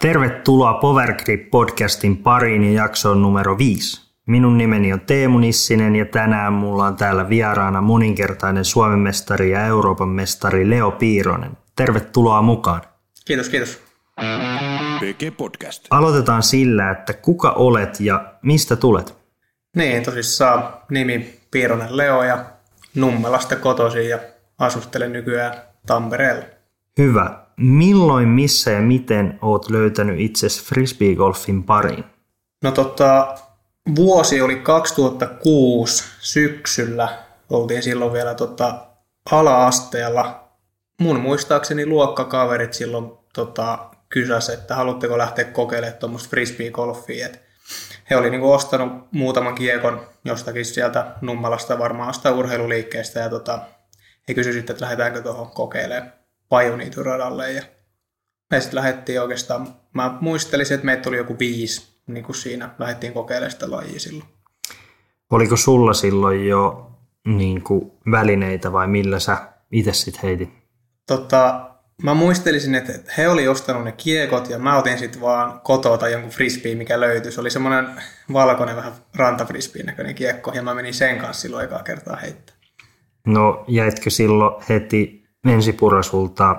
Tervetuloa Powergrip podcastin pariin ja jaksoon numero 5. Minun nimeni on Teemu Nissinen ja tänään mulla on täällä vieraana moninkertainen Suomen mestari ja Euroopan mestari Leo Piironen. Tervetuloa mukaan. Kiitos, kiitos. PG Podcast. Aloitetaan sillä, että kuka olet ja mistä tulet? Niin, tosissaan nimi Piironen Leo ja Nummelasta kotoisin ja asustelen nykyään Tampereella. Hyvä. Milloin, missä ja miten oot löytänyt itsesi frisbeegolfin pariin? No tota, vuosi oli 2006 syksyllä. Oltiin silloin vielä tota, ala-asteella. Mun muistaakseni luokkakaverit silloin tota, kysäs, että haluatteko lähteä kokeilemaan tuommoista frisbeegolfia. Et he oli niinku ostanut muutaman kiekon jostakin sieltä Nummalasta varmaan sitä urheiluliikkeestä ja tota, he kysyivät, että lähdetäänkö tuohon kokeilemaan Pajuniityradalle ja me sitten lähdettiin oikeastaan, mä muistelisin, että meitä tuli joku viisi, niin kuin siinä lähdettiin kokeilemaan sitä lajia silloin. Oliko sulla silloin jo niin kuin välineitä vai millä sä itse sitten heitit? Tota, mä muistelisin, että he oli ostanut ne kiekot ja mä otin sitten vaan kotota jonkun frisbee, mikä löytyi. Se oli semmoinen valkoinen vähän rantafrisbeen näköinen kiekko ja mä menin sen kanssa silloin ekaa kertaa heittää. No jäitkö silloin heti ensipurasulta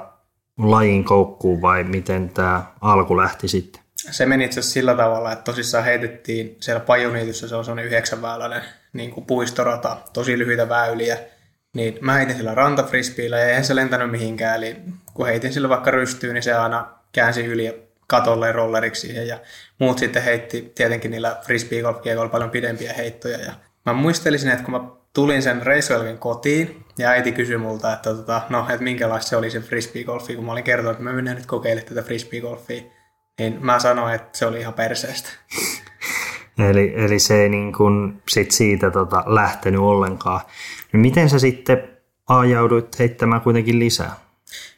lajin koukkuun vai miten tämä alku lähti sitten? Se meni itse sillä tavalla, että tosissaan heitettiin siellä Pajuniityssä, se on sellainen yhdeksänväyläinen niin kuin puistorata, tosi lyhyitä väyliä. Niin mä heitin sillä rantafrispiillä ja eihän se lentänyt mihinkään, eli kun heitin sillä vaikka rystyyn, niin se aina käänsi yli katolle rolleriksi siihen ja muut sitten heitti tietenkin niillä frisbee paljon pidempiä heittoja. Ja mä muistelisin, että kun mä tulin sen reissuelvin kotiin ja äiti kysyi multa, että tota, no, että minkälaista se oli se frisbeegolfi, kun mä olin kertonut, että mä menen nyt kokeilemaan tätä frisbeegolfia, niin mä sanoin, että se oli ihan perseestä. Eli, eli se ei niin kuin sit siitä tota lähtenyt ollenkaan. No miten sä sitten ajauduit heittämään kuitenkin lisää?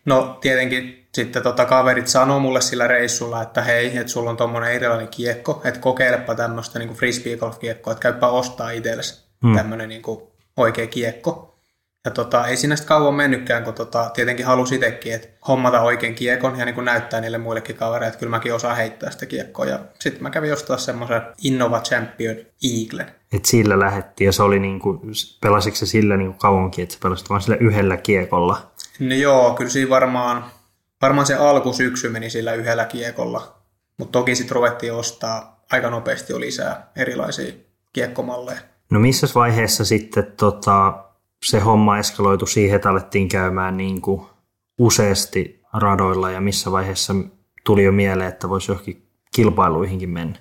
No tietenkin sitten tota kaverit sanoo mulle sillä reissulla, että hei, että sulla on tommonen erilainen kiekko, että kokeilepa tämmöistä niin frisbee golf kiekkoa, että käypä ostaa itsellesi hmm. tämmöinen niin oikea kiekko. Ja tota, ei siinä kauan mennytkään, kun tota, tietenkin halusi itsekin, että hommata oikein kiekon ja niin kuin näyttää niille muillekin kavereille, että kyllä mäkin osaan heittää sitä kiekkoa. Ja sitten mä kävin ostaa semmoisen Innova Champion Eagle. Et sillä lähetti ja se oli niin kuin, pelasitko se sillä niin kuin kauankin, että sä pelasit vaan sillä yhdellä kiekolla? No joo, kyllä siinä varmaan, varmaan se alkusyksy meni sillä yhdellä kiekolla. Mutta toki sitten ruvettiin ostaa aika nopeasti jo lisää erilaisia kiekkomalleja. No missä vaiheessa sitten tota, se homma eskaloitu siihen, että alettiin käymään niin kuin useasti radoilla ja missä vaiheessa tuli jo mieleen, että voisi johonkin kilpailuihinkin mennä?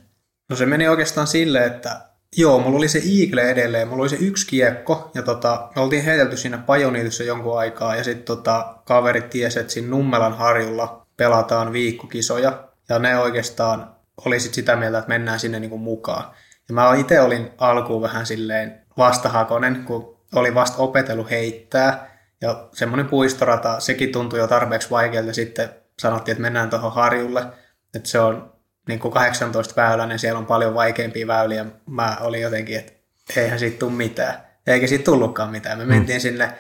No se meni oikeastaan silleen, että joo, mulla oli se Eagle edelleen, mulla oli se yksi kiekko ja tota, me oltiin heitelty siinä Pajoniityssä jonkun aikaa ja sitten tota, kaverit tiesi, että siinä Nummelan harjulla pelataan viikkokisoja ja ne oikeastaan oli sit sitä mieltä, että mennään sinne niinku mukaan. Ja mä itse olin alkuun vähän silleen vastahakonen, kun oli vasta opetellut heittää. Ja semmoinen puistorata, sekin tuntui jo tarpeeksi vaikealta. Sitten sanottiin, että mennään tuohon harjulle. Että se on niin kuin 18 väyläinen, siellä on paljon vaikeampia väyliä. Mä olin jotenkin, että eihän siitä tule mitään. Eikä siitä tullutkaan mitään. Me mm. mentiin sinne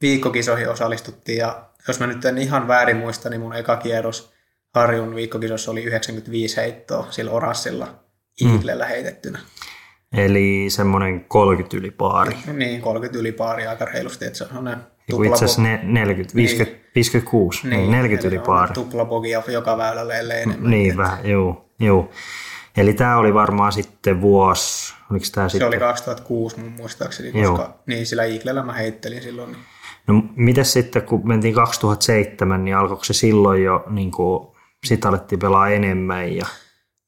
viikkokisoihin osallistuttiin ja jos mä nyt en ihan väärin muista, niin mun eka kierros Harjun viikkokisossa oli 95 heittoa sillä orassilla Eaglellä mm. heitettynä. Eli semmoinen 30 yli paari. Niin, 30 yli paari aika reilusti, että se on ne tupla Itse asiassa 40, 50, niin. 56, niin, 40 yli paari. Tuplabogia joka väylälle, ellei enemmän. Niin, että... vähän, joo, joo. Eli tämä oli varmaan sitten vuosi, oliko tämä sitten? Se oli 2006 mun muistaakseni, koska joo. niin sillä Eaglellä mä heittelin silloin. Niin. No miten sitten, kun mentiin 2007, niin alkoiko se silloin jo, niin kuin, sit alettiin pelaa enemmän? Ja...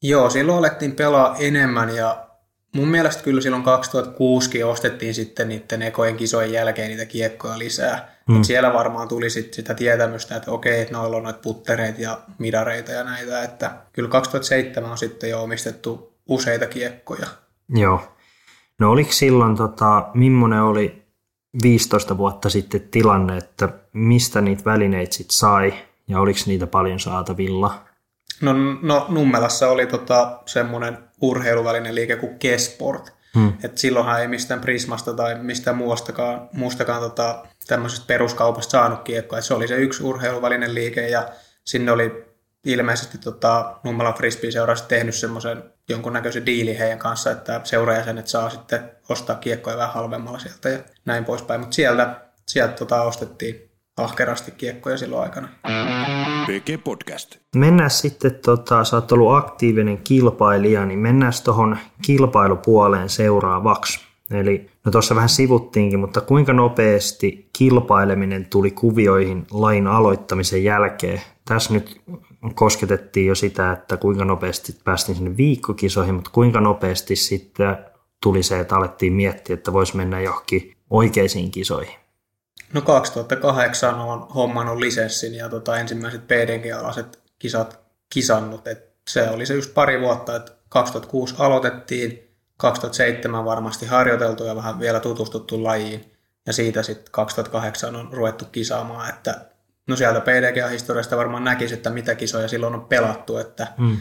Joo, silloin alettiin pelaa enemmän ja mun mielestä kyllä silloin 2006 ostettiin sitten niiden ekojen kisojen jälkeen niitä kiekkoja lisää. Mm. siellä varmaan tuli sit sitä tietämystä, että okei, että noilla on noita puttereita ja midareita ja näitä. Että kyllä 2007 on sitten jo omistettu useita kiekkoja. Joo. No oliko silloin, tota, millainen oli 15 vuotta sitten tilanne, että mistä niitä välineitä sitten sai ja oliko niitä paljon saatavilla? No, no Nummelassa oli tota, semmoinen urheiluvälinen liike kuin Kesport. Hmm. Et silloinhan ei mistään Prismasta tai mistään muustakaan, muustakaan tota, tämmöisestä peruskaupasta saanut kiekkoa. Et se oli se yksi urheiluvälinen liike ja sinne oli ilmeisesti tota, Nummelan frisbee-seura tehnyt semmoisen jonkunnäköisen diili heidän kanssa, että seurajäsenet saa sitten ostaa kiekkoja vähän halvemmalla sieltä ja näin poispäin. Mutta sieltä, sieltä tota, ostettiin ahkerasti kiekkoja silloin aikana. PG Podcast. Mennään sitten, tota, sä oot ollut aktiivinen kilpailija, niin mennään tuohon kilpailupuoleen seuraavaksi. Eli no tuossa vähän sivuttiinkin, mutta kuinka nopeasti kilpaileminen tuli kuvioihin lain aloittamisen jälkeen? Tässä nyt kosketettiin jo sitä, että kuinka nopeasti päästiin sinne viikkokisoihin, mutta kuinka nopeasti sitten tuli se, että alettiin miettiä, että voisi mennä johonkin oikeisiin kisoihin? No 2008 on hommannut lisenssin ja tota, ensimmäiset PDG-alaiset kisat kisannut. Et se oli se just pari vuotta, että 2006 aloitettiin, 2007 varmasti harjoiteltu ja vähän vielä tutustuttu lajiin. Ja siitä sitten 2008 on ruvettu kisaamaan, että no sieltä PDG-historiasta varmaan näkisi, että mitä kisoja silloin on pelattu, että mm.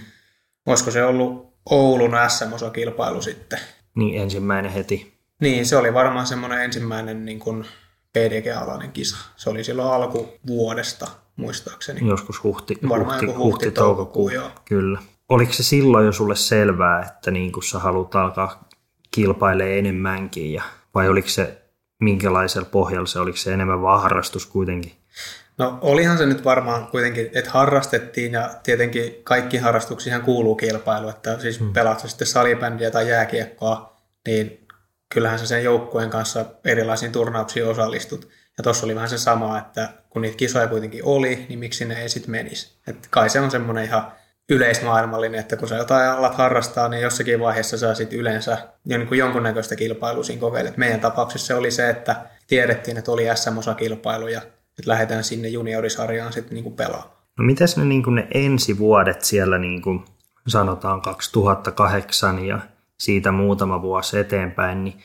olisiko se ollut Oulun SM-osakilpailu sitten. Niin, ensimmäinen heti. Niin, se oli varmaan semmoinen ensimmäinen niin kuin PDG-alainen kisa. Se oli silloin alkuvuodesta, muistaakseni. Joskus huhti, varmaan huhti, huhti, huhti toukokuu, joo. Kyllä. Oliko se silloin jo sulle selvää, että niin kun sä haluat alkaa kilpailemaan enemmänkin, ja, vai oliko se minkälaisella pohjalla se, oliko se enemmän vaan harrastus kuitenkin? No olihan se nyt varmaan kuitenkin, että harrastettiin ja tietenkin kaikki harrastuksiin kuuluu kilpailu, että siis hmm. pelaat sitten salibändiä tai jääkiekkoa, niin kyllähän sä sen joukkueen kanssa erilaisiin turnauksiin osallistut. Ja tuossa oli vähän se sama, että kun niitä kisoja kuitenkin oli, niin miksi ne ei sitten menisi. Että kai se on semmoinen ihan yleismaailmallinen, että kun sä jotain alat harrastaa, niin jossakin vaiheessa sä sit yleensä jo niin kuin jonkunnäköistä kilpailua siinä kokeilet. Meidän tapauksessa se oli se, että tiedettiin, että oli SM-osakilpailu ja että lähdetään sinne juniorisarjaan sitten niin pelaamaan. No mitäs ne, niin ne ensi vuodet siellä niin kuin sanotaan 2008 ja siitä muutama vuosi eteenpäin, niin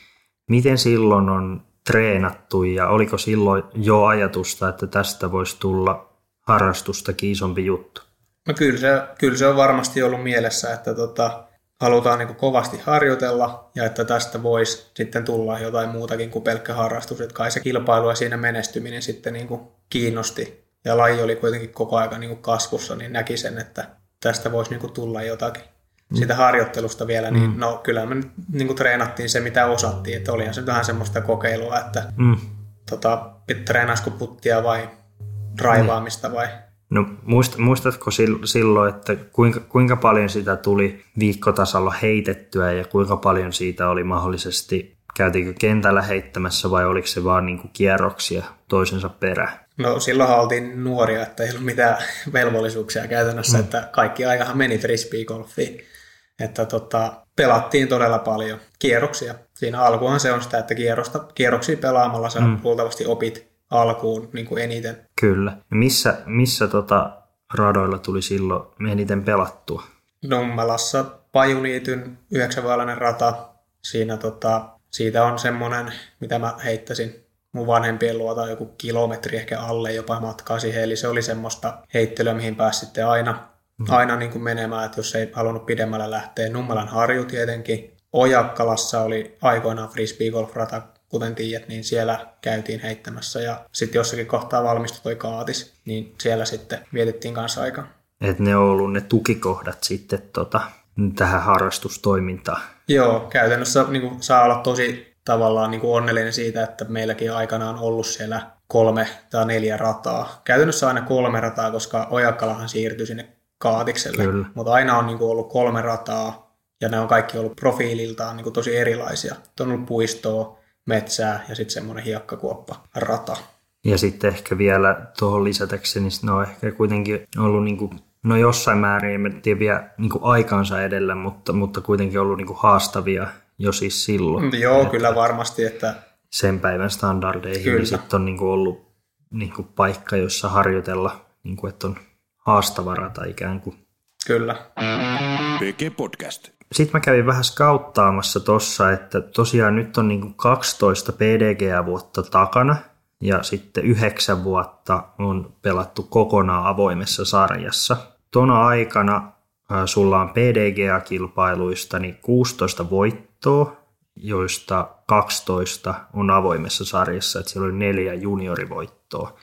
miten silloin on treenattu ja oliko silloin jo ajatusta, että tästä voisi tulla harrastustakin isompi juttu? No kyllä se, kyllä se on varmasti ollut mielessä, että tota, halutaan niin kovasti harjoitella ja että tästä voisi sitten tulla jotain muutakin kuin pelkkä harrastus. Että kai se kilpailu ja siinä menestyminen sitten niin kiinnosti ja laji oli kuitenkin koko ajan niin kasvussa, niin näki sen, että tästä voisi niin tulla jotakin. Mm. Siitä harjoittelusta vielä, niin mm. no kyllä me niin kuin treenattiin se, mitä osattiin. Että olihan se vähän semmoista kokeilua, että mm. tota, treenaisiko puttia vai raivaamista vai No muistatko silloin, että kuinka, kuinka paljon sitä tuli viikkotasolla heitettyä ja kuinka paljon siitä oli mahdollisesti, käytiinkö kentällä heittämässä vai oliko se vaan niin kuin kierroksia toisensa perään? No silloinhan oltiin nuoria, että ei ollut mitään velvollisuuksia käytännössä, mm. että kaikki aikahan meni frisbeegolfiin. Että tota, pelattiin todella paljon kierroksia. Siinä alkuhan se on sitä, että kierrosta, kierroksia pelaamalla sä mm. luultavasti opit alkuun niin kuin eniten. Kyllä. Missä, missä tota radoilla tuli silloin eniten pelattua? Nummelassa Pajuniityn yhdeksänvaalainen rata. Siinä tota, siitä on semmoinen, mitä mä heittäisin mun vanhempien luota joku kilometri ehkä alle jopa matkaa siihen. Eli se oli semmoista heittelyä, mihin pääsi sitten aina, mm. aina niin kuin menemään, että jos ei halunnut pidemmällä lähteä. Nummelan harju tietenkin. Ojakkalassa oli aikoinaan frisbee golf rata kuten tiedät, niin siellä käytiin heittämässä ja sitten jossakin kohtaa valmistui toi kaatis, niin siellä sitten vietettiin kanssa aikaa. Että ne on ollut ne tukikohdat sitten tota, tähän harrastustoimintaan. Joo, käytännössä niin kuin, saa olla tosi tavallaan niin kuin onnellinen siitä, että meilläkin aikanaan on ollut siellä kolme tai neljä rataa. Käytännössä aina kolme rataa, koska Ojakkalahan siirtyi sinne Kaatikselle. Kyllä. Mutta aina on niin kuin ollut kolme rataa, ja ne on kaikki ollut profiililtaan niin kuin tosi erilaisia. On ollut puistoa, metsää ja sitten semmoinen hiekkakuoppa rata. Ja sitten ehkä vielä tuohon lisätäkseni, niin ne on ehkä kuitenkin ollut niin kuin, no jossain määrin, en tiedä vielä niin kuin aikansa edellä, mutta, mutta kuitenkin ollut niin kuin haastavia jo siis silloin. Mm, joo, että kyllä varmasti. Että... Sen päivän standardeihin, kyllä. niin sitten on niin kuin ollut niin kuin paikka, jossa harjoitella, niin kuin, että on haastava rata ikään kuin. Kyllä. PG Podcast. Sitten mä kävin vähän skauttaamassa tossa, että tosiaan nyt on niin 12 PDG-vuotta takana ja sitten yhdeksän vuotta on pelattu kokonaan avoimessa sarjassa. Tuona aikana sulla on PDGA-kilpailuista niin 16 voittoa, joista 12 on avoimessa sarjassa, että siellä oli neljä juniorivoittoa.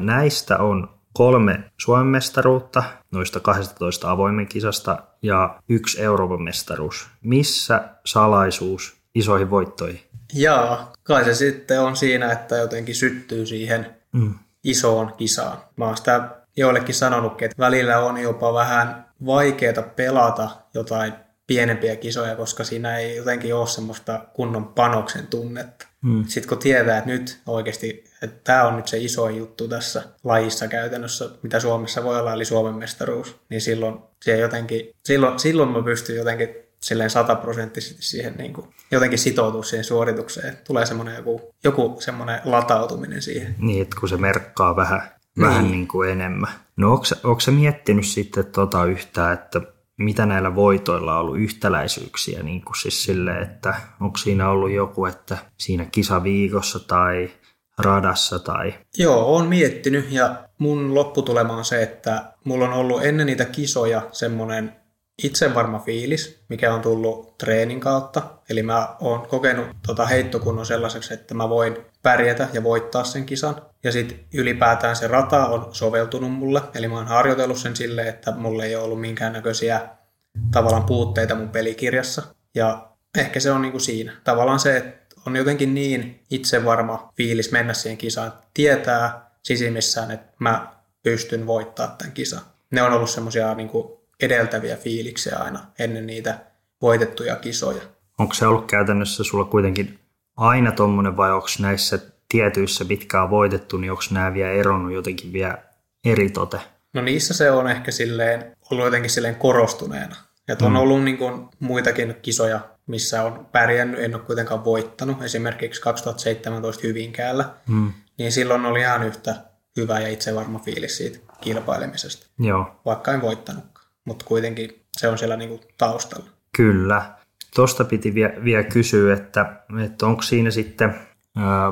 Näistä on kolme Suomen mestaruutta noista 12 avoimen kisasta ja yksi Euroopan mestaruus. Missä salaisuus isoihin voittoihin? Jaa, kai se sitten on siinä, että jotenkin syttyy siihen mm. isoon kisaan. Mä oon sitä joillekin sanonutkin, että välillä on jopa vähän vaikeaa pelata jotain pienempiä kisoja, koska siinä ei jotenkin ole semmoista kunnon panoksen tunnetta. Hmm. Sitten kun tietää, että nyt oikeasti, tämä on nyt se iso juttu tässä lajissa käytännössä, mitä Suomessa voi olla, eli Suomen mestaruus, niin silloin se jotenkin, silloin, silloin mä pystyn jotenkin silleen sataprosenttisesti siihen niin kuin, jotenkin sitoutua siihen suoritukseen. Tulee semmoinen joku, joku semmoinen latautuminen siihen. Niin, että kun se merkkaa vähän, niin. vähän niin kuin enemmän. No onko, onko se miettinyt sitten tota yhtään, että mitä näillä voitoilla on ollut yhtäläisyyksiä, niin kuin siis sille, että onko siinä ollut joku, että siinä kisaviikossa tai radassa tai... Joo, on miettinyt ja mun lopputulema on se, että mulla on ollut ennen niitä kisoja semmoinen itsevarma fiilis, mikä on tullut treenin kautta. Eli mä oon kokenut tota heittokunnon sellaiseksi, että mä voin pärjätä ja voittaa sen kisan. Ja sitten ylipäätään se rata on soveltunut mulle. Eli mä oon harjoitellut sen silleen, että mulle ei ole ollut minkäännäköisiä tavallaan puutteita mun pelikirjassa. Ja ehkä se on niinku siinä. Tavallaan se, että on jotenkin niin itsevarma fiilis mennä siihen kisaan. Tietää sisimissään, että mä pystyn voittaa tämän kisan. Ne on ollut semmoisia niinku edeltäviä fiiliksiä aina ennen niitä voitettuja kisoja. Onko se ollut käytännössä sulla kuitenkin aina tuommoinen vai onko näissä tietyissä pitkään voitettu, niin onko nämä vielä eronnut jotenkin vielä eri tote? No niissä se on ehkä silleen, ollut jotenkin silleen korostuneena. Että on mm. ollut niin kuin muitakin kisoja, missä on pärjännyt, en ole kuitenkaan voittanut. Esimerkiksi 2017 Hyvinkäällä, mm. niin silloin oli ihan yhtä hyvä ja itsevarma fiilis siitä kilpailemisesta, Joo. vaikka en voittanutkaan mutta kuitenkin se on siellä niinku taustalla. Kyllä. Tuosta piti vielä, vielä kysyä, että, että onko siinä sitten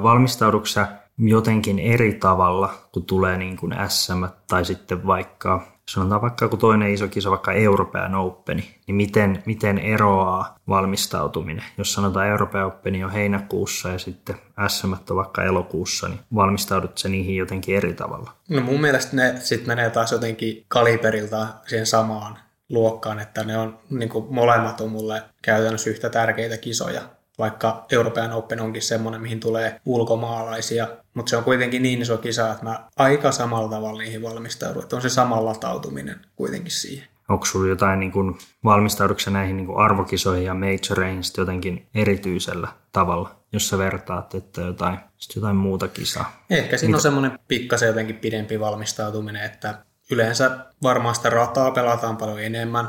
valmistauduksa jotenkin eri tavalla, kun tulee niin kuin SM tai sitten vaikka, sanotaan vaikka kun toinen iso kisa, vaikka Euroopan Open, niin miten, miten eroaa valmistautuminen? Jos sanotaan Euroopan Open on heinäkuussa ja sitten SM on vaikka elokuussa, niin valmistaudut se niihin jotenkin eri tavalla? No mun mielestä ne sitten menee taas jotenkin kaliberilta siihen samaan luokkaan, että ne on niin kuin molemmat on mulle käytännössä yhtä tärkeitä kisoja vaikka Euroopan Open onkin semmoinen, mihin tulee ulkomaalaisia, mutta se on kuitenkin niin iso kisa, että mä aika samalla tavalla niihin valmistaudun, että on se sama latautuminen kuitenkin siihen. Onko sinulla jotain, niin kuin, valmistaudutko näihin niin kuin arvokisoihin ja majoreihin jotenkin erityisellä tavalla, jos sä vertaat, että jotain, jotain muuta kisaa? Ehkä siinä Mitä? on semmoinen pikkasen jotenkin pidempi valmistautuminen, että yleensä varmaan sitä rataa pelataan paljon enemmän.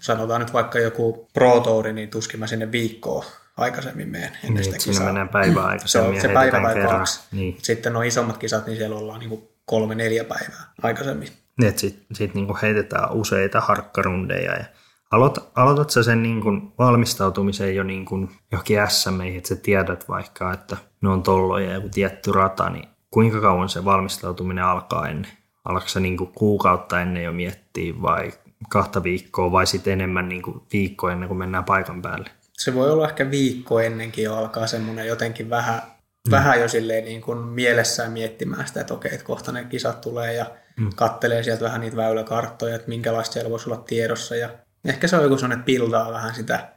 Sanotaan nyt vaikka joku Pro Tour, niin tuskin mä sinne viikkoon aikaisemmin menen ennen niin, sitä kisaa. menee päivä aikaisemmin. se, se päivä tai kaksi. Niin. Sitten nuo isommat kisat, niin siellä ollaan niin kolme, neljä päivää aikaisemmin. Niin, sitten sit niin heitetään useita harkkarundeja ja Aloit, aloitat sä sen niin kuin valmistautumisen jo niin kuin johonkin SM, että sä tiedät vaikka, että ne on tolloja ja joku tietty rata, niin kuinka kauan se valmistautuminen alkaa ennen? Alkaa se niin kuin kuukautta ennen jo miettiä vai kahta viikkoa vai sitten enemmän niin kuin viikko ennen kuin mennään paikan päälle? Se voi olla ehkä viikko ennenkin jo alkaa semmoinen jotenkin vähän, mm. vähän jo silleen niin kuin mielessään miettimään sitä, että okei, että kohta ne kisat tulee ja mm. kattelee sieltä vähän niitä väyläkarttoja, että minkälaista siellä voisi olla tiedossa ja ehkä se on joku sellainen, pildaa vähän sitä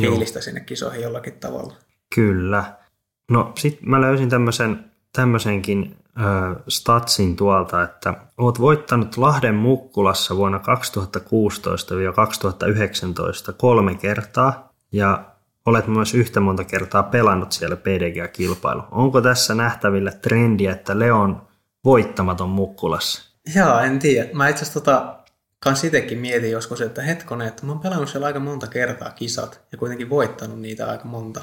fiilistä Joo. sinne kisoihin jollakin tavalla. Kyllä. No sit mä löysin tämmöisen, tämmöisenkin äh, statsin tuolta, että oot voittanut Lahden Mukkulassa vuonna 2016-2019 kolme kertaa ja olet myös yhtä monta kertaa pelannut siellä PDG-kilpailu. Onko tässä nähtävillä trendiä, että Leon voittamaton Mukkulassa? Joo, en tiedä. Mä itse asiassa tota, kans itsekin mietin joskus, että hetkonen, että mä oon pelannut siellä aika monta kertaa kisat ja kuitenkin voittanut niitä aika monta.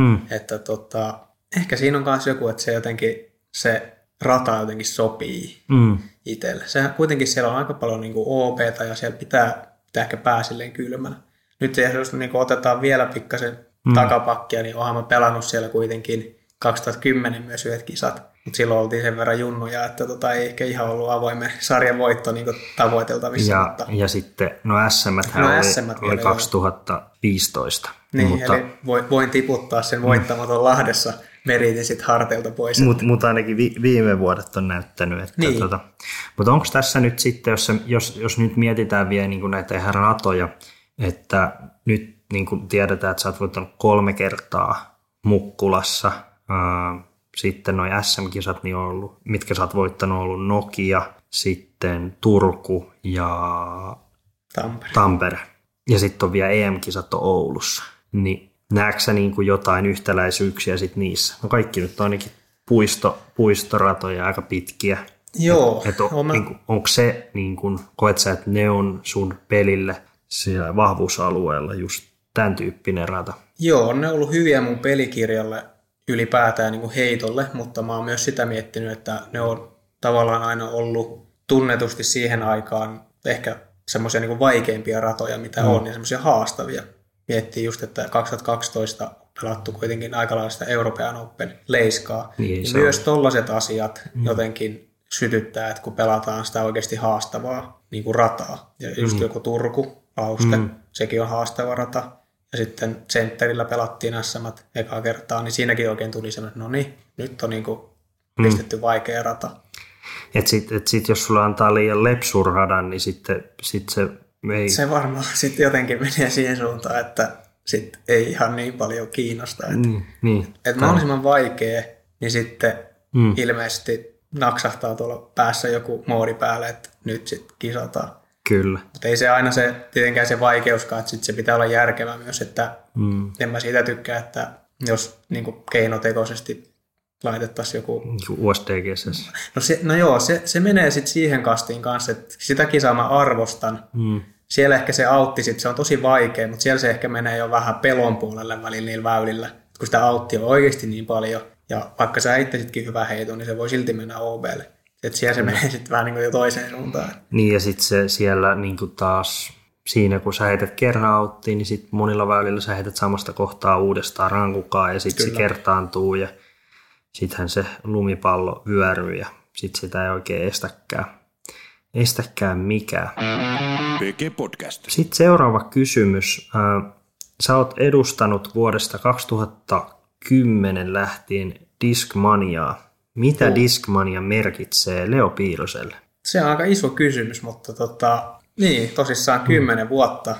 Hmm. Että tota, ehkä siinä on myös joku, että se jotenkin se rata jotenkin sopii hmm. itselle. Sehän kuitenkin siellä on aika paljon niin OPta ja siellä pitää, pitää ehkä pääsilleen kylmänä nyt jos niin otetaan vielä pikkasen mm. takapakkia, niin onhan mä pelannut siellä kuitenkin 2010 myös yhdet kisat. Mutta silloin oltiin sen verran junnuja, että tota, ei ehkä ihan ollut avoimen sarjan voitto niin tavoiteltavissa. Ja, mutta... ja sitten, no SM no, oli, SM oli 2015. Niin, mutta... eli voin tiputtaa sen voittamaton mm. Lahdessa meritin sitten harteilta pois. Mutta mut ainakin vi, viime vuodet on näyttänyt. Että Niin. tota, mutta onko tässä nyt sitten, jos, jos, jos nyt mietitään vielä niin näitä ihan ratoja, että nyt niin kuin tiedetään, että sä oot voittanut kolme kertaa Mukkulassa, sitten noin SM-kisat, niin on ollut, mitkä sä oot voittanut, on ollut Nokia, sitten Turku ja Tampere. Tampere. Ja sitten on vielä EM-kisat on Oulussa. Niin näetkö sä niin kuin jotain yhtäläisyyksiä sit niissä? No kaikki nyt on ainakin puisto, puistoratoja aika pitkiä. Joo, Et on, oon mä- niin kuin, onko se, niin kuin, koet sä, että ne on sun pelille siellä vahvuusalueella just tämän tyyppinen rata? Joo, on ne ollut hyviä mun pelikirjalle ylipäätään niin kuin heitolle, mutta mä oon myös sitä miettinyt, että ne on tavallaan aina ollut tunnetusti siihen aikaan ehkä semmoisia niin vaikeimpia ratoja, mitä on, ja semmoisia haastavia. Miettii just, että 2012 pelattu kuitenkin aika lailla sitä European Open leiskaa, Niin, niin myös tollaset asiat jotenkin sytyttää, että kun pelataan sitä oikeasti haastavaa niin kuin rataa. Ja just Mm. joku Turku, Lauste, sekin on haastava rata. Ja sitten Centerillä pelattiin SM ekaa kertaa, niin siinäkin oikein tuli semmoinen, että no niin, nyt on niin kuin pistetty vaikea rata. Että sit, et sit jos sulla antaa liian lepsurhadan, niin sitten sit se ei... Se varmaan sitten jotenkin menee siihen suuntaan, että sit ei ihan niin paljon kiinnosta. Että niin, niin. et mahdollisimman vaikea, niin sitten Mm. ilmeisesti naksahtaa tuolla päässä joku moodi päälle, että nyt sitten kisataan. Kyllä. Mutta ei se aina se, tietenkään se vaikeuskaan, että sit se pitää olla järkevää myös, että Mm. en mä siitä tykkää, että jos niin kuin keinotekoisesti laitettaisiin joku... USDGSS. No, se, no joo, se, se menee sitten siihen kastiin kanssa, että sitä kisaa mä arvostan. Mm. Siellä ehkä se autti sit, se on tosi vaikea, mutta siellä se ehkä menee jo vähän pelon puolelle välillä niillä väylillä, kun sitä autti on oikeasti niin paljon. Ja vaikka sä heittäisitkin hyvä heiton, niin se voi silti mennä OBlle. Et siellä se menee sitten vähän niin kuin jo toiseen suuntaan. Niin ja sitten se siellä niin kuin taas siinä kun sä heität kerran auttiin, niin sitten monilla väylillä sä heität samasta kohtaa uudestaan rankukaa ja sitten se kertaantuu ja sittenhän se lumipallo vyöryy ja sitten sitä ei oikein estäkään, estäkään mikään. PG Podcast. Sitten seuraava kysymys. Sä oot edustanut vuodesta 2010 lähtien Discmaniaa. Mitä Joo. Discmania merkitsee Leo Piiroselle? Se on aika iso kysymys, mutta tota, niin, tosissaan kymmenen vuotta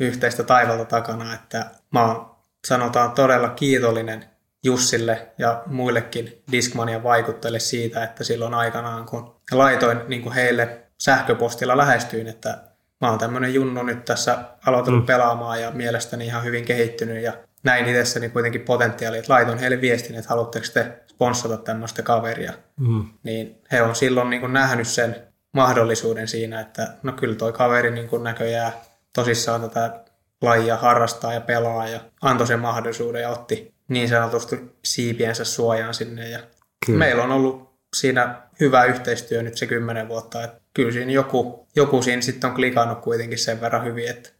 yhteistä taivalta takana, että mä oon sanotaan todella kiitollinen Jussille ja muillekin Discmanian vaikuttajille siitä, että silloin aikanaan, kun laitoin niin kuin heille sähköpostilla lähestyin, että mä oon tämmöinen junnu nyt tässä aloitellut mm. pelaamaan ja mielestäni ihan hyvin kehittynyt ja näin itsessäni kuitenkin potentiaalia, että laitoin heille viestin, että haluatteko te sponssata tämmöistä kaveria Mm. niin he on silloin niin kuin nähnyt sen mahdollisuuden siinä, että no kyllä toi kaveri niin kuin näköjään tosissaan tätä lajia harrastaa ja pelaa ja antoi sen mahdollisuuden ja otti niin sanotusti siipiensä suojaan sinne. Ja Kyllä. meillä on ollut siinä hyvä yhteistyö nyt se kymmenen vuotta, että kyllä siinä joku, joku siinä sitten on klikannut kuitenkin sen verran hyvin, että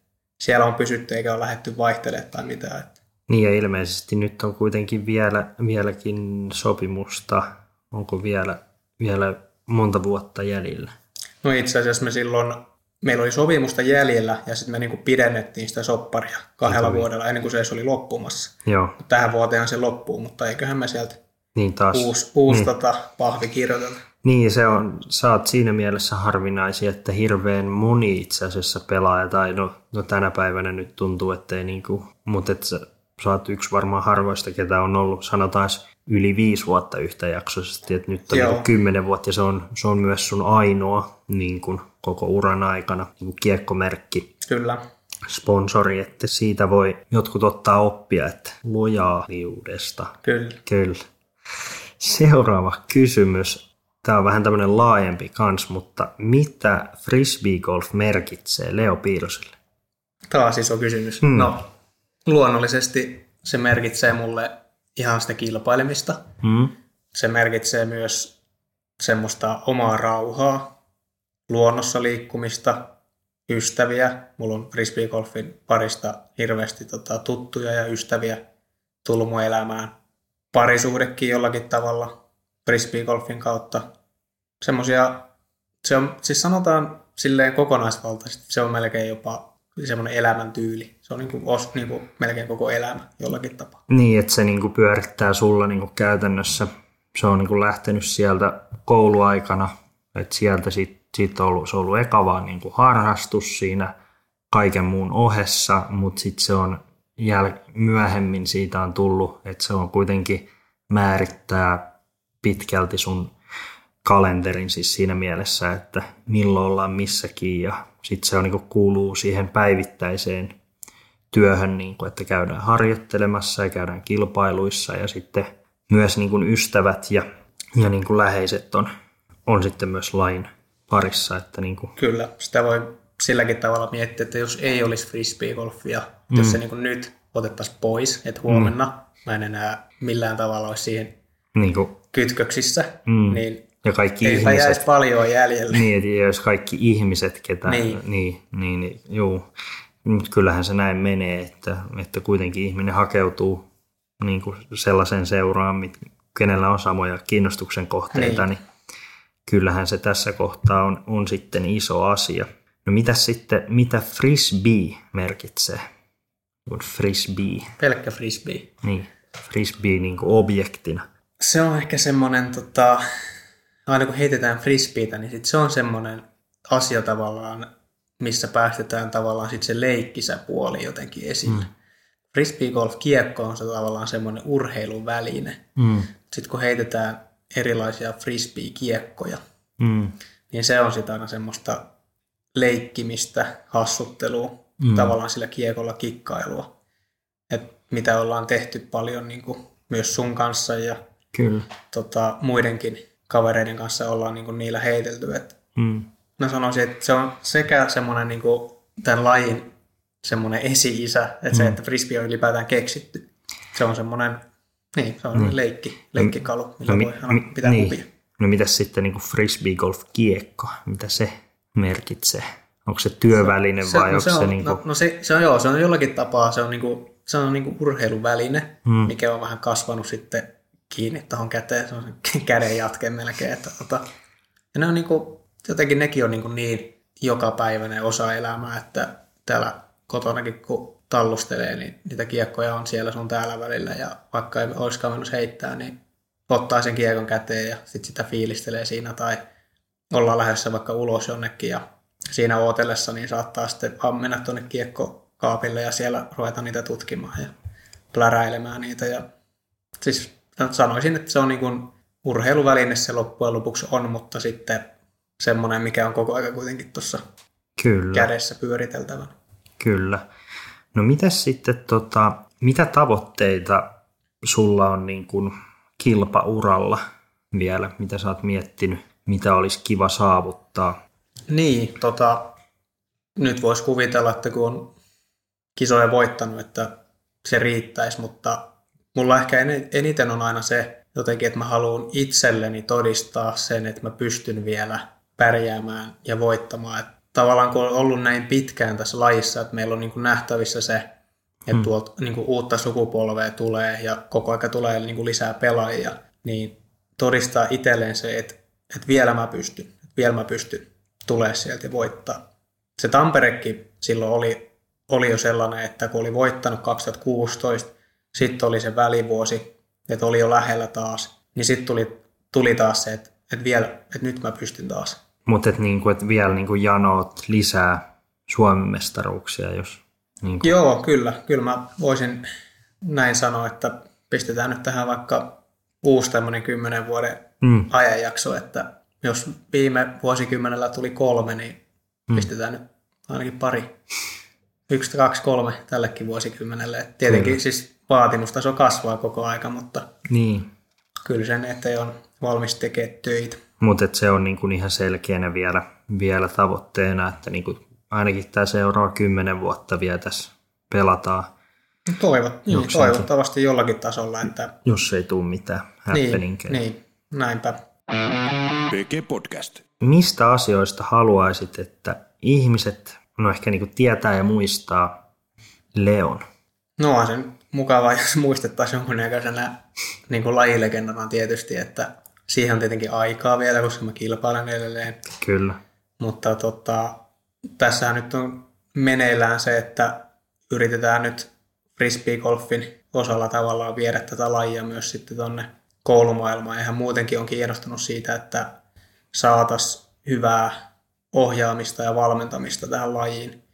siellä on pysytty eikä ole lähdetty vaihtelemaan tai mitään. Että Niin ja ilmeisesti nyt on kuitenkin vielä, vieläkin sopimusta. Onko vielä, vielä monta vuotta jäljellä? No itse asiassa me silloin, meillä oli sopimusta jäljellä ja sitten me niinku pidennettiin sitä sopparia kahdella Sitä vuodella ennen kuin se edes oli loppumassa. Joo, Mut Tähän vuoteen se loppuu, mutta eiköhän me sieltä niin taas. uusi, uusi niin. tota, pahvi kirjoitella. Niin, se on, sä oot siinä mielessä harvinaisia, että hirveän moni itse asiassa pelaaja, tai no, no tänä päivänä nyt tuntuu, että ei niinku, mutta et sä, sä oot yksi varmaan harvoista, ketä on ollut, sanotaan yli viisi vuotta yhtäjaksoisesti, että nyt on Joo. niinku kymmenen vuotta ja se on, se on myös sun ainoa niin kuin koko uran aikana niin kiekkomerkki Kyllä. sponsori, että siitä voi jotkut ottaa oppia, että lojaaliudesta. Kyllä. Kyllä. Seuraava kysymys. Tämä on vähän tämmöinen laajempi kans, mutta mitä frisbee golf merkitsee Leo Piiroselle? Taas iso kysymys. Hmm. No, luonnollisesti se merkitsee mulle ihan sitä kilpailemista. Hmm? Se merkitsee myös semmoista omaa rauhaa, luonnossa liikkumista, ystäviä. Mulla on frisbeegolfin parista hirveästi tota, tuttuja ja ystäviä tullut mun elämään. Parisuhdekin jollakin tavalla frisbeegolfin kautta. Semmoisia, se on, siis sanotaan silleen kokonaisvaltaisesti, se on melkein jopa semmoinen elämäntyyli. On niin kuin, os, niin kuin melkein koko elämä jollakin tapaa. Niin, että se niinku pyörittää sulla niinku käytännössä. Se on niinku lähtenyt sieltä kouluaikana, että sieltä sit, sit on ollut, se on ollut eka vaan niinku harrastus siinä kaiken muun ohessa, mutta sitten se on jäl- myöhemmin siitä on tullut, että se on kuitenkin määrittää pitkälti sun kalenterin siis siinä mielessä, että milloin ollaan missäkin ja sitten se on, niin kuuluu siihen päivittäiseen työhön, niin kuin, että käydään harjoittelemassa ja käydään kilpailuissa ja sitten myös niin kuin ystävät ja, ja niin kuin läheiset on, on sitten myös lain parissa. Että niin kuin, Kyllä, sitä voi silläkin tavalla miettiä, että jos ei olisi frisbeegolfia, mm. jos se niin kuin nyt otettaisiin pois, että huomenna mm. mä en enää millään tavalla olisi siihen niin kuin, kytköksissä, mm. niin ja kaikki eipä ihmiset, jäisi paljon jäljelle. niin, että jos kaikki ihmiset, ketä, Niin. niin, niin, niin, niin juu. Mutta kyllähän se näin menee, että, että kuitenkin ihminen hakeutuu niin kuin sellaisen seuraan, mit, kenellä on samoja kiinnostuksen kohteita, Niin. niin. kyllähän se tässä kohtaa on, on sitten iso asia. No mitä sitten, mitä frisbee merkitsee? Frisbee, Pelkkä frisbee. niin frisbee niin kuin objektina. Se on ehkä semmoinen, tota, aina kun heitetään frisbeitä, niin sit se on semmoinen asia tavallaan, missä päästetään tavallaan sit se leikkisä puoli jotenkin esille. Mm. Frisbee-golf-kiekko on se tavallaan semmoinen urheiluväline. Mm. Sitten kun heitetään erilaisia frisbee-kiekkoja, Mm. niin se on sitä aina semmoista leikkimistä, hassuttelua, mm. tavallaan sillä kiekolla kikkailua. Et mitä ollaan tehty paljon niin kuin myös sun kanssa ja Kyllä. tota, muidenkin kavereiden kanssa ollaan niin kuin niillä heitelty. Et Mm. Mä sanoisin, että se on sekä semmoinen niin kuin tämän lajin semmoinen esi-isä, että se, että frisbee on ylipäätään keksitty. Se on semmoinen, niin, se on mm. leikki, leikkikalu, millä No, mi, voi aina mi, pitää niin. kuvia. no mitäs sitten niin frisbee golf kiekko, mitä se merkitsee? Onko se työväline vai no onko se, on, niin kuin, no, no se, se on joo, se on jollakin tapaa, se on niinku, se on niinku urheiluväline, Hmm. mm. mikä on vähän kasvanut sitten kiinni tuohon käteen, se on se käden jatke melkein. Että, tota, ja ne on niinku, jotenkin nekin on niinku niin jokapäiväinen osa elämää, että täällä kotonakin kun tallustelee, niin niitä kiekkoja on siellä sun täällä välillä ja vaikka ei olisikaan mennyt heittää, niin ottaa sen kiekon käteen ja sitten sitä fiilistelee siinä tai ollaan lähdössä vaikka ulos jonnekin ja siinä ootellessa niin saattaa sitten vaan mennä tuonne kiekkokaapille ja siellä ruveta niitä tutkimaan ja pläräilemään niitä. Ja siis sanoisin, että se on niin kuin urheiluväline se loppujen lopuksi on, mutta sitten semmoinen, mikä on koko ajan kuitenkin tuossa kyllä, kädessä pyöriteltävänä. kyllä. No mitäs sitten, tota, mitä tavoitteita sulla on niin kuin kilpauralla vielä, mitä sä oot miettinyt, mitä olisi kiva saavuttaa? Niin, tota, nyt voisi kuvitella, että kun on kisoja voittanut, että se riittäisi, mutta mulla ehkä en- eniten on aina se jotenkin, että mä haluan itselleni todistaa sen, että mä pystyn vielä pärjäämään ja voittamaan. Että tavallaan kun on ollut näin pitkään tässä lajissa, että meillä on niin kuin nähtävissä se, että hmm. tuolta niin kuin uutta sukupolvea tulee ja koko aika tulee niin kuin lisää pelaajia, niin todistaa itselleen se, että, että vielä mä pystyn, että vielä mä pystyn tulee sieltä ja voittaa. Se Tamperekin silloin oli, oli jo sellainen, että kun oli voittanut 2016, sitten oli se välivuosi, että oli jo lähellä taas, niin sitten tuli, tuli taas se, että, että vielä, että nyt mä pystyn taas. Mutta et niinku, et vielä niinku janoot lisää Suomen mestaruuksia, jos niinku, Joo, kyllä. Kyllä mä voisin näin sanoa, että pistetään nyt tähän vaikka uusi tämmöinen kymmenen vuoden mm, ajanjakso, että jos viime vuosikymmenellä tuli kolme, niin pistetään nyt ainakin pari. Yksi, kaksi, kolme tällekin vuosikymmenelle. Et tietenkin siis vaatimustaso kasvaa koko aika, mutta niin. Kyllä sen eteen on valmis tekemään töitä. Mutta se on niinku ihan selkeänä vielä, vielä tavoitteena, että niinku ainakin tämä seuraava kymmenen vuotta vielä tässä pelataan, Toivot, niin, toivottavasti jollakin tasolla, että jos ei tule mitään niin, niin, näinpä. PG Podcast. Mistä asioista haluaisit, että ihmiset no ehkä niinku tietää ja muistaa Leon? No on sen mukava, jos muistettaisiin jonkunnäköisenä niin kuin lajilegendana tietysti, että siihen on tietenkin aikaa vielä, koska mä kilpailen edelleen. Kyllä. Mutta tota, tässähän nyt on meneillään se, että yritetään nyt frisbeegolfin osalla tavallaan viedä tätä lajia myös sitten tuonne koulumaailmaan. Ja hän muutenkin on kiinnostunut siitä, että saataisiin hyvää ohjaamista ja valmentamista tähän lajiin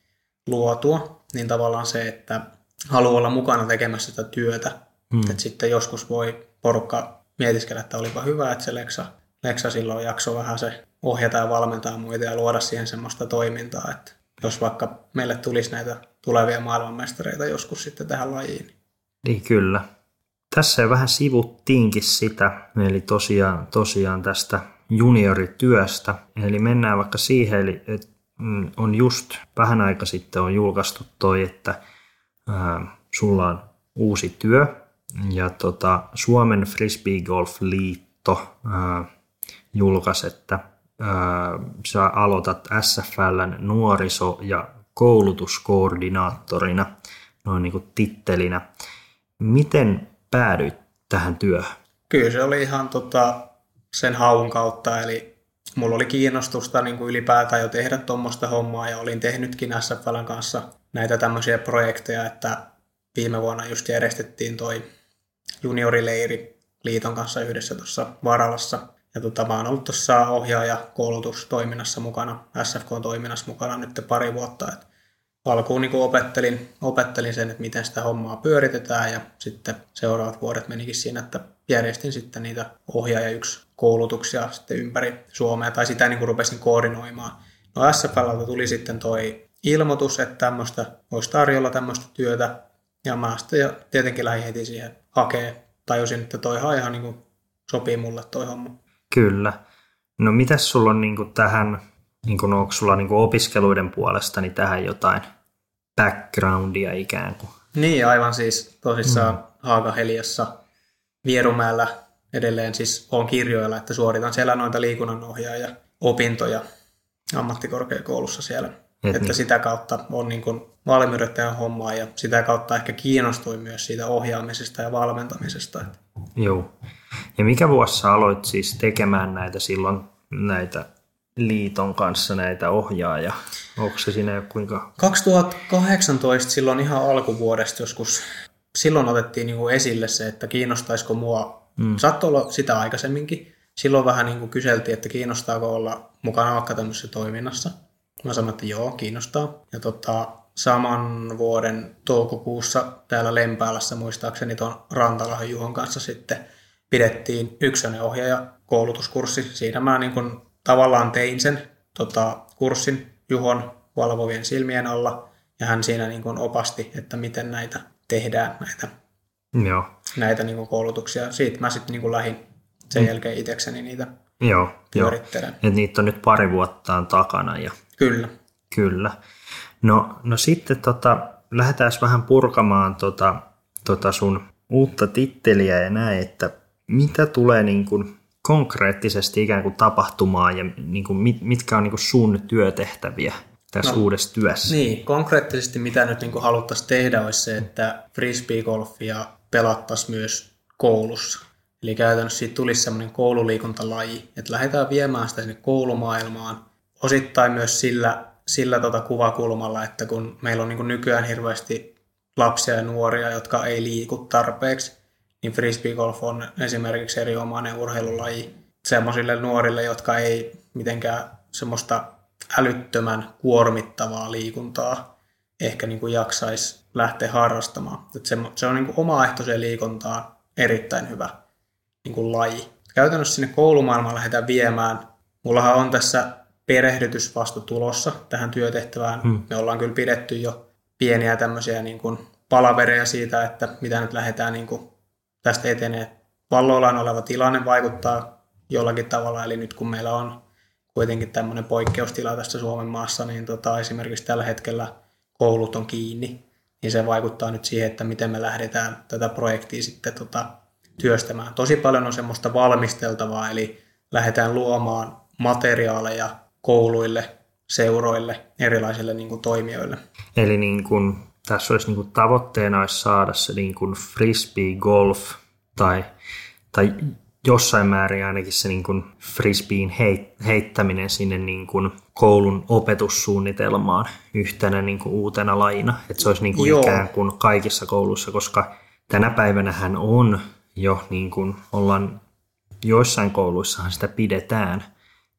luotua. Niin tavallaan se, että haluaa olla mukana tekemässä sitä työtä. Hmm. Että sitten joskus voi porukka mietiskellä, että olipa hyvä, että se Leksa, Leksa silloin jakso vähän se ohjata ja valmentaa muita ja luoda siihen semmoista toimintaa, että jos vaikka meille tulisi näitä tulevia maailmanmestareita joskus sitten tähän lajiin. Niin kyllä. Tässä jo vähän sivuttiinkin sitä, eli tosiaan, tosiaan tästä juniorityöstä. Eli mennään vaikka siihen, eli mm, on just vähän aika sitten on julkaistu toi, että ää, sulla on uusi työ, ja tota, Suomen Frisbee Golf Liitto ää, julkaisi, että ää, sä aloitat SFLn nuoriso- ja koulutuskoordinaattorina, noin niin kuin tittelinä. Miten päädyit tähän työhön? Kyllä se oli ihan tota, sen haun kautta, eli mulla oli kiinnostusta niin kuin ylipäätään jo tehdä tuommoista hommaa ja olin tehnytkin SFLn kanssa näitä tämmöisiä projekteja, että viime vuonna just järjestettiin toi juniorileiri liiton kanssa yhdessä tuossa Varalassa. Ja tota, mä oon ollut tuossa ohjaaja koulutustoiminnassa mukana, SFK-toiminnassa mukana nyt pari vuotta. Et alkuun niin opettelin, opettelin sen, että miten sitä hommaa pyöritetään ja sitten seuraavat vuodet menikin siinä, että järjestin sitten niitä ohjaaja yksi koulutuksia sitten ympäri Suomea tai sitä niin kuin rupesin koordinoimaan. No SFLltä tuli sitten toi ilmoitus, että tämmöistä olisi tarjolla tämmöistä työtä ja mä sitten tietenkin lähdin heti siihen hakee. Tajusin, että toi ihan niin kuin sopii mulle toi homma. Kyllä. No mitäs sulla on niin kuin tähän, niin kuin, onko sulla niin kuin opiskeluiden puolesta niin tähän jotain backgroundia ikään kuin? Niin, aivan siis tosissaan mm. Haagaheliassa Vierumäellä edelleen siis on kirjoilla, että suoritan siellä noita liikunnanohjaaja opintoja ammattikorkeakoulussa siellä. Et että sitä kautta on niin kuin valmiudet tehdä hommaa ja sitä kautta ehkä kiinnostuin myös siitä ohjaamisesta ja valmentamisesta. Joo. Ja mikä vuosi aloit siis tekemään näitä silloin näitä liiton kanssa näitä ohjaaja? Onko se siinä kuinka? 2018 silloin ihan alkuvuodesta joskus, silloin otettiin niin kuin esille se, että kiinnostaisiko mua, mm. saattoi olla sitä aikaisemminkin, silloin vähän niin kuin kyseltiin, että kiinnostaako olla mukana vaikka tämmöisessä toiminnassa. Mä sanoin, että joo, kiinnostaa. Ja tota, saman vuoden toukokuussa täällä Lempäälässä muistaakseni tuon Rantalahan Juhon kanssa sitten pidettiin ykkönen ohjaaja koulutuskurssi. Siinä mä niin kun tavallaan tein sen tota, kurssin Juhon valvovien silmien alla ja hän siinä niin kun opasti, että miten näitä tehdään, näitä, Joo. Näitä niin kun koulutuksia. Siitä mä sitten niin lähdin sen mm. jälkeen itsekseni niitä Joo, pyörittelen. Joo. Et niitä on nyt pari vuotta takana. Ja... Kyllä. Kyllä. No, no sitten tota, lähdetään vähän purkamaan tota, tota sun uutta titteliä ja näin, että mitä tulee niin kuin konkreettisesti ikään kuin tapahtumaan ja niin kuin mit, mitkä on niin kuin sun työtehtäviä tässä no, uudessa työssä? Niin, konkreettisesti mitä nyt niin kuin haluttaisiin tehdä olisi se, että frisbeegolfia pelattaisiin myös koulussa. Eli käytännössä siitä tulisi semmoinen koululiikuntalaji, että lähdetään viemään sitä sinne koulumaailmaan, osittain myös sillä sillä tota kuvakulmalla, että kun meillä on niin nykyään hirveästi lapsia ja nuoria, jotka ei liiku tarpeeksi, niin frisbeegolf on esimerkiksi erinomainen urheilulaji semmoisille nuorille, jotka ei mitenkään semmoista älyttömän kuormittavaa liikuntaa ehkä niin kuin jaksaisi lähteä harrastamaan. Että se, se on niin kuin omaehtoiseen liikuntaan erittäin hyvä niin kuin laji. Käytännössä sinne koulumaailmaan lähdetään viemään. Mullahan on tässä perehdytys vasta tulossa tähän työtehtävään. Hmm. Me ollaan kyllä pidetty jo pieniä tämmöisiä niin kuin palavereja siitä, että mitä nyt lähdetään niin kuin tästä etenee. Valloillaan oleva tilanne vaikuttaa jollakin tavalla, eli nyt kun meillä on kuitenkin tämmöinen poikkeustila tässä Suomen maassa, niin tota, esimerkiksi tällä hetkellä koulut on kiinni, niin se vaikuttaa nyt siihen, että miten me lähdetään tätä projektia sitten tota, työstämään. Tosi paljon on semmoista valmisteltavaa, eli lähdetään luomaan materiaaleja kouluille, seuroille, erilaisille niin kuin, toimijoille. Eli niin kuin, tässä olisi niin kuin, tavoitteena olisi saada se niin kuin frisbee golf tai, tai jossain määrin ainakin se niin kuin frisbeen heit, heittäminen sinne niin kuin koulun opetussuunnitelmaan yhtenä niin kuin uutena lajina. Että se olisi niin kuin ikään kuin kaikissa kouluissa, koska tänä päivänä hän on jo niin kuin ollaan joissain kouluissahan sitä pidetään,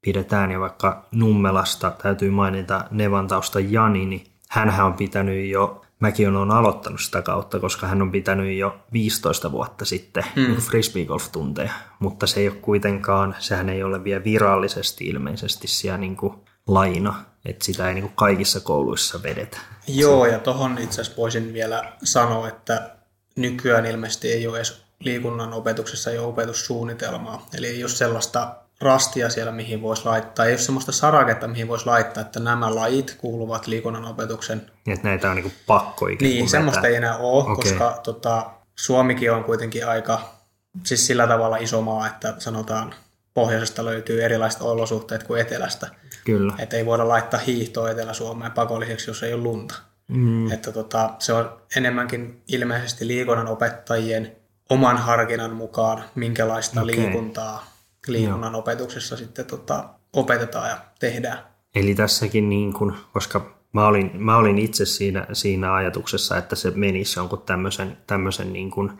pidetään ja vaikka Nummelasta täytyy mainita Nevantausta Jani, niin hän on pitänyt jo mäkin olen aloittanut sitä kautta, koska hän on pitänyt jo 15 vuotta sitten mm. niin frisbeegolf-tunteja, mutta se ei ole kuitenkaan, sehän ei ole vielä virallisesti ilmeisesti siellä niin kuin laina, että sitä ei niin kuin kaikissa kouluissa vedetä. Joo, ja tuohon itse asiassa voisin vielä sanoa, että nykyään ilmeisesti ei ole edes liikunnan opetuksessa jo opetussuunnitelmaa, eli ei ole sellaista rastia siellä, mihin voisi laittaa. Ei ole sellaista saraketta, mihin voisi laittaa, että nämä lajit kuuluvat liikunnan opetuksen. Niin, että näitä on niin pakko ikään Niin, semmoista ei enää ole, okay. koska tota, Suomikin on kuitenkin aika, siis sillä tavalla iso maa, että sanotaan pohjoisesta löytyy erilaiset olosuhteet kuin etelästä. Kyllä. Että ei voida laittaa hiihtoa Etelä-Suomeen pakolliseksi, jos ei ole lunta. Mm. Että tota, se on enemmänkin ilmeisesti liikunnan opettajien oman harkinnan mukaan, minkälaista okay. liikuntaa liikunnan Joo. opetuksessa sitten tota, opetetaan ja tehdään. Eli tässäkin, niin kun, koska mä olin, mä olin itse siinä, siinä ajatuksessa, että se menisi jonkun tämmöisen, tämmöisen niin kun,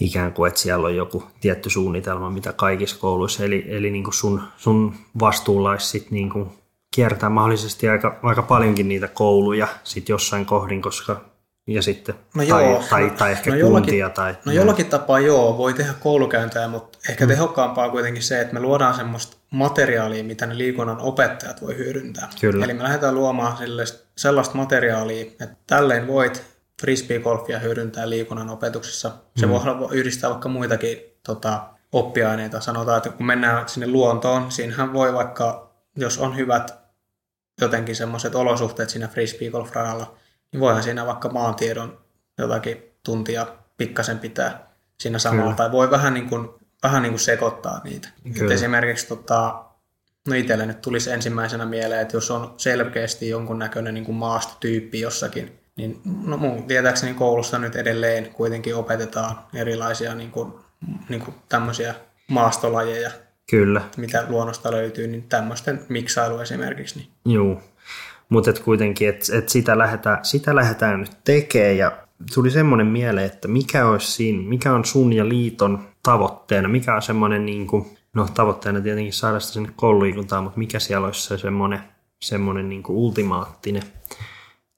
ikään kuin, että siellä on joku tietty suunnitelma, mitä kaikissa kouluissa, eli, eli niin kuin sun, sun vastuulla olisi sit niin kuin kiertää mahdollisesti aika, aika paljonkin niitä kouluja sit jossain kohdin, koska ja sitten, no tai, joo, tai, tai, tai ehkä no jollakin, kuntia. Tai, no jollakin tapaa joo, voi tehdä koulukäyntejä, mutta ehkä mm. tehokkaampaa kuitenkin se, että me luodaan semmoista materiaalia, mitä ne liikunnan opettajat voi hyödyntää. Kyllä. Eli me lähdetään luomaan sellaista materiaalia, että tälleen voit frisbeegolfia hyödyntää liikunnan opetuksessa. Se mm. voi yhdistää vaikka muitakin tota, oppiaineita. Sanotaan, että kun mennään sinne luontoon, siinähän voi vaikka, jos on hyvät jotenkin semmoiset olosuhteet siinä frisbeegolf-radalla, niin voihan siinä vaikka maantiedon jotakin tuntia pikkasen pitää siinä samalla. Kyllä. Tai voi vähän niin kuin, vähän niin kuin sekoittaa niitä. Kyllä. esimerkiksi tota, no itselle nyt tulisi ensimmäisenä mieleen, että jos on selkeästi jonkunnäköinen niin kuin maastotyyppi jossakin, niin no mun tietääkseni koulussa nyt edelleen kuitenkin opetetaan erilaisia niin kuin, niin kuin tämmöisiä maastolajeja, Kyllä. mitä luonnosta löytyy, niin tämmöisten miksailu esimerkiksi. Niin. Joo, mutta kuitenkin, että et sitä, lähdetään, sitä lähdetään nyt tekemään ja tuli semmoinen mieleen, että mikä olisi siinä, mikä on sun ja liiton tavoitteena, mikä on semmoinen, niin kuin, no tavoitteena tietenkin saada sitä sinne koululiikuntaan, mutta mikä siellä olisi se semmoinen, semmoinen niin kuin ultimaattinen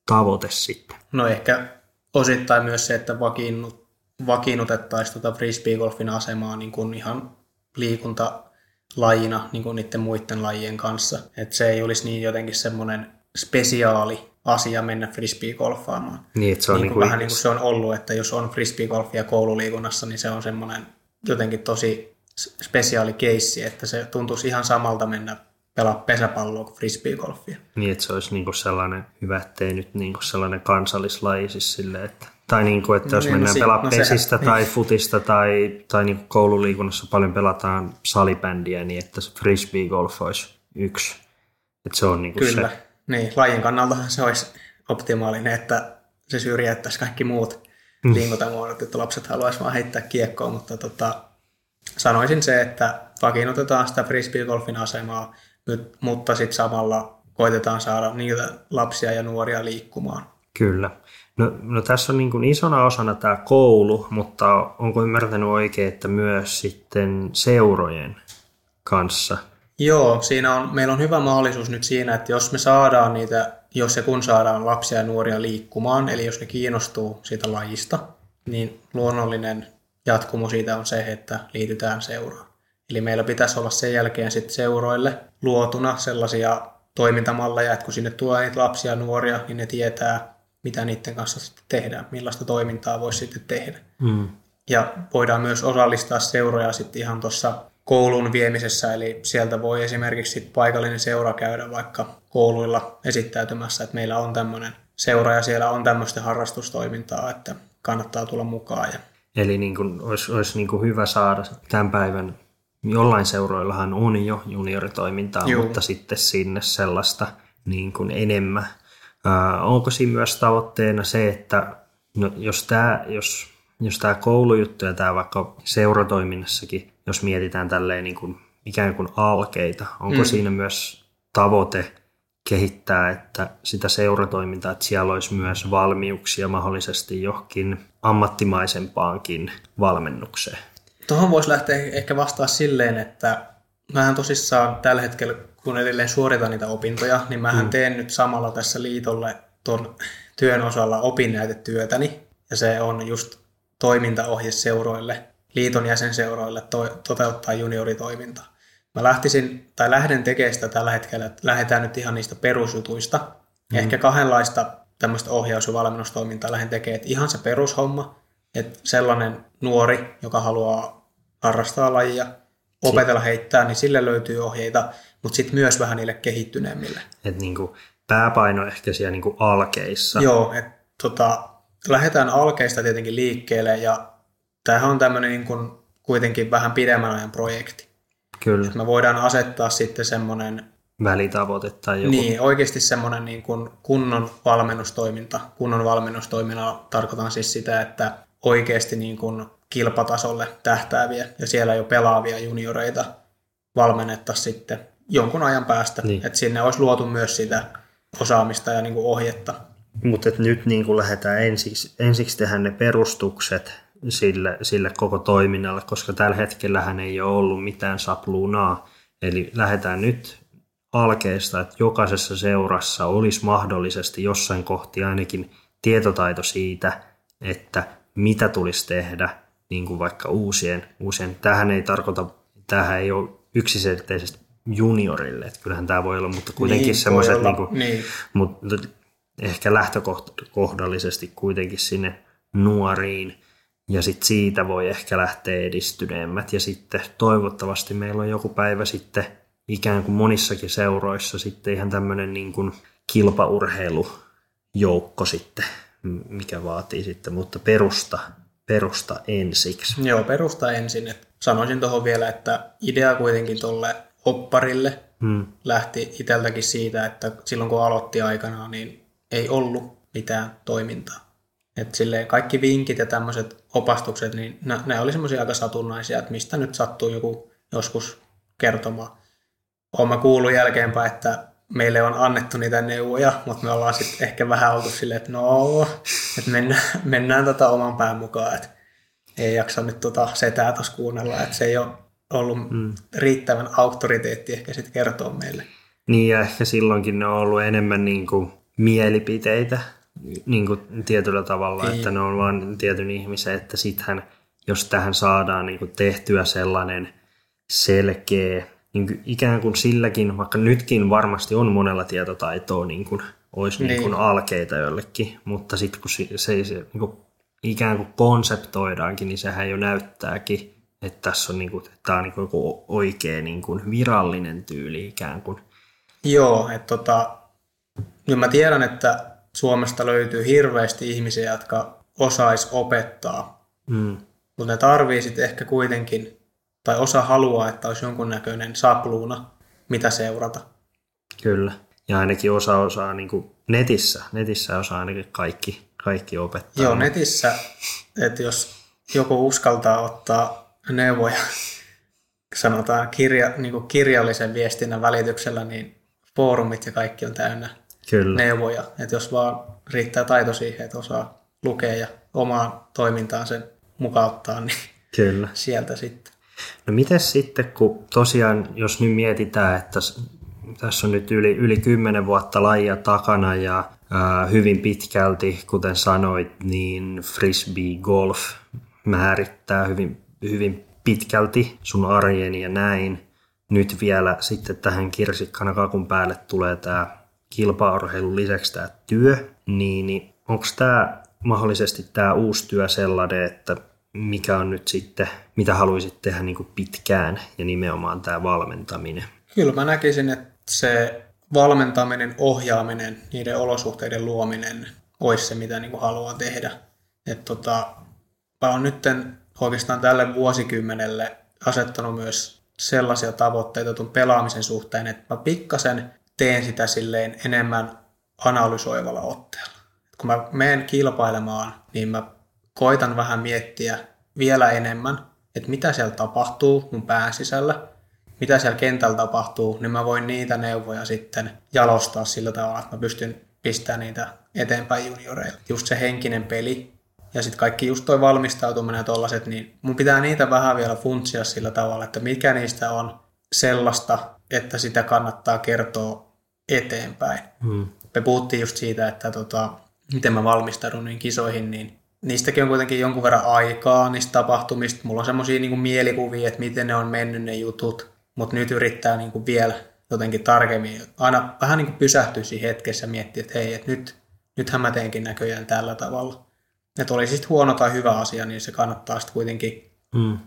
tavoite sitten? No ehkä osittain myös se, että vakiinnut, vakiinnutettaisiin tuota frisbeegolfin asemaa niin kuin ihan liikuntalajina niin kuin niiden muiden lajien kanssa. Että se ei olisi niin jotenkin semmoinen spesiaali asia mennä frisbee-golfaamaan. Niin, että se on niin kuin, niin kuin vähän niin kuin se on ollut, että jos on frisbee-golfia koululiikunnassa, niin se on semmoinen jotenkin tosi spesiaali keissi, että se tuntuisi ihan samalta mennä pelaa pesäpalloa kuin frisbee-golfia. Niin, että se olisi niin kuin sellainen hyvä, ettei nyt niin kuin sellainen kansallislaji siis sille, että tai niin kuin, että jos niin, mennään no, pelaa no, pesistä sehän, tai niin. futista tai, tai niin kuin koululiikunnassa paljon pelataan salibändiä, niin että se frisbee-golf olisi yksi. Että se on niin kuin Kyllä. se niin, lajin kannaltahan se olisi optimaalinen, että se syrjäyttäisi kaikki muut mm. liikuntamuodot, että lapset haluaisivat vaan heittää kiekkoa, mutta tota, sanoisin se, että vakiinnutetaan sitä frisbeegolfin asemaa, nyt, mutta sitten samalla koitetaan saada niitä lapsia ja nuoria liikkumaan. Kyllä. No, no tässä on niin kuin isona osana tämä koulu, mutta onko ymmärtänyt oikein, että myös sitten seurojen kanssa – Joo, siinä on, meillä on hyvä mahdollisuus nyt siinä, että jos me saadaan niitä, jos ja kun saadaan lapsia ja nuoria liikkumaan, eli jos ne kiinnostuu siitä lajista, niin luonnollinen jatkumo siitä on se, että liitytään seuraan. Eli meillä pitäisi olla sen jälkeen sitten seuroille luotuna sellaisia toimintamalleja, että kun sinne tulee niitä lapsia ja nuoria, niin ne tietää, mitä niiden kanssa sitten tehdään, millaista toimintaa voisi sitten tehdä. Mm. Ja voidaan myös osallistaa seuroja sitten ihan tuossa koulun viemisessä, eli sieltä voi esimerkiksi paikallinen seura käydä vaikka kouluilla esittäytymässä, että meillä on tämmöinen seura ja siellä on tämmöistä harrastustoimintaa, että kannattaa tulla mukaan. Ja... Eli niin kuin olisi, olisi niin kuin hyvä saada tämän päivän, jollain seuroillahan on jo junioritoimintaa, Juu. mutta sitten sinne sellaista niin kuin enemmän. Äh, onko siinä myös tavoitteena se, että no, jos tämä jos, jos tämä koulujuttu ja tämä vaikka seuratoiminnassakin jos mietitään tälleen niin kuin, ikään kuin alkeita, onko Mm. siinä myös tavoite kehittää että sitä seuratoimintaa, että siellä olisi myös valmiuksia mahdollisesti johonkin ammattimaisempaankin valmennukseen? Tuohon voisi lähteä ehkä vastaa silleen, että mähän tosissaan tällä hetkellä, kun edelleen suoritan niitä opintoja, niin mähän teen nyt samalla tässä liitolle tuon työn osalla opinnäytetyötäni, ja se on just toimintaohje seuroille, liiton jäsenseuroille to- toteuttaa junioritoimintaa. Mä lähtisin, tai lähden tekemään sitä tällä hetkellä, että lähdetään nyt ihan niistä perusjutuista. Mm. Ehkä kahdenlaista tämmöistä ohjaus- ja valmennustoimintaa lähden tekemään, että ihan se perushomma, että sellainen nuori, joka haluaa harrastaa lajia, opetella heittää, niin sille löytyy ohjeita, mutta sitten myös vähän niille kehittyneemmille. Että niin kuin pääpaino ehkä siellä niin kuin alkeissa. Joo, että tota, lähdetään alkeista tietenkin liikkeelle ja tämähän on tämmöinen niin kuin kuitenkin vähän pidemmän ajan projekti. Kyllä, Me voidaan asettaa sitten semmoinen, välitavoite tai joku. niin oikeasti semmoinen niin kuin kunnon valmennustoiminta. Kunnon valmennustoiminnalla tarkoitan siis sitä, että oikeasti niin kuin kilpatasolle tähtääviä ja siellä jo pelaavia junioreita valmennettaisiin sitten jonkun ajan päästä. Niin. Että sinne olisi luotu myös sitä osaamista ja niin kuin ohjetta. Mutta nyt niin kuin lähdetään ensiksi, ensiksi tehdä ne perustukset sille, sille koko toiminnalle, koska tällä hetkellähän ei ole ollut mitään sapluunaa. Eli lähdetään nyt alkeesta, että jokaisessa seurassa olisi mahdollisesti jossain kohti ainakin tietotaito siitä, että mitä tulisi tehdä, niin kuin vaikka uusien, uusien. Tähän ei tarkoita, tähän ei ole yksiselitteisesti juniorille, että kyllähän tämä voi olla, mutta kuitenkin Niin, semmoiset olla. niin kuin, niin. mutta ehkä lähtökohdallisesti kuitenkin sinne nuoriin ja sitten siitä voi ehkä lähteä edistyneemmät ja sitten toivottavasti meillä on joku päivä sitten ikään kuin monissakin seuroissa sitten ihan tämmöinen niin kuin kilpaurheilujoukko sitten, mikä vaatii sitten, mutta perusta, perusta ensiksi. Joo, perusta ensin. Et sanoisin tuohon vielä, että idea kuitenkin tuolle opparille Hmm. lähti iteltäkin siitä, että silloin kun aloitti aikanaan, niin ei ollut mitään toimintaa. Et silleen kaikki vinkit ja tämmöiset opastukset, niin ne oli semmoisia aika satunnaisia, että mistä nyt sattuu joku joskus kertomaan. Olen mä kuullut jälkeenpäin, että meille on annettu niitä neuvoja, mutta me ollaan sitten ehkä vähän oltu silleen, että no, että mennään, mennään tota oman pään mukaan, että ei jaksa nyt tota setää tuossa kuunnella, että se ei ole ollut mm. riittävän auktoriteetti ehkä sitten kertoa meille. Niin ja ehkä silloinkin ne on ollut enemmän niin kuin mielipiteitä niin kuin tietyllä tavalla, Niin. että ne on vain tietyn ihmisen, että sittenhän jos tähän saadaan niin kuin tehtyä sellainen selkeä, niin kuin ikään kuin silläkin, vaikka nytkin varmasti on monella tietotaitoa, niin kuin olisi niin. Niin. Kuin alkeita jollekin, mutta sitten kun se, se, se niin kuin ikään kuin konseptoidaankin, niin sehän jo näyttääkin, että tässä on, niin kuin, että tämä on niin kuin joku oikea niin kuin virallinen tyyli ikään kuin. Joo, että tota, kyllä mä tiedän, että Suomesta löytyy hirveästi ihmisiä, jotka osais opettaa, Mm. mutta ne tarvii sitten ehkä kuitenkin, tai osa haluaa, että olisi jonkunnäköinen sapluuna, mitä seurata. Kyllä. Ja ainakin osa osaa niin kuin netissä, netissä osaa ainakin kaikki, kaikki opettaa. Joo, netissä, että jos joku uskaltaa ottaa neuvoja, sanotaan kirja, niin kuin kirjallisen viestinnän välityksellä, niin foorumit ja kaikki on täynnä Kyllä. neuvoja. Että jos vaan riittää taito siihen, että osaa lukea ja omaan toimintaan sen mukauttaa, niin Kyllä. sieltä sitten. No miten sitten, kun tosiaan, jos nyt mietitään, että tässä on nyt yli, yli 10 vuotta lajia takana ja ää, hyvin pitkälti, kuten sanoit, niin frisbee golf määrittää hyvin, hyvin pitkälti sun arjen ja näin. Nyt vielä sitten tähän kirsikkana kakun päälle tulee tämä kilpaurheilun lisäksi tämä työ, niin, niin onko tämä mahdollisesti tämä uusi työ sellainen, että mikä on nyt sitten, mitä haluaisit tehdä niin kuin pitkään ja nimenomaan tämä valmentaminen? Kyllä mä näkisin, että se valmentaminen, ohjaaminen, niiden olosuhteiden luominen olisi se, mitä niin kuin haluaa tehdä. Et tota, mä oon nyt oikeastaan tälle vuosikymmenelle asettanut myös sellaisia tavoitteita tuon pelaamisen suhteen, että mä pikkasen teen sitä silleen enemmän analysoivalla otteella. Kun mä menen kilpailemaan, niin mä koitan vähän miettiä vielä enemmän, että mitä siellä tapahtuu mun pään sisällä, mitä siellä kentällä tapahtuu, niin mä voin niitä neuvoja sitten jalostaa sillä tavalla, että mä pystyn pistämään niitä eteenpäin junioreille. Just se henkinen peli ja sitten kaikki just toi valmistautuminen ja tollaset, niin mun pitää niitä vähän vielä funtsia sillä tavalla, että mikä niistä on sellaista, että sitä kannattaa kertoa eteenpäin. Mm. Me puhuttiin just siitä, että tota, miten mä valmistaudun niin kisoihin, niin niistäkin on kuitenkin jonkun verran aikaa niistä tapahtumista. Mulla on semmoisia niin mielikuvia, että miten ne on mennyt ne jutut, mutta nyt yrittää niin kuin vielä jotenkin tarkemmin, aina vähän niin kuin pysähtyä siinä hetkessä miettiä, että hei, että nyt, nythän mä teenkin näköjään tällä tavalla. Että oli sitten huono tai hyvä asia, niin se kannattaa sitten kuitenkin Mm.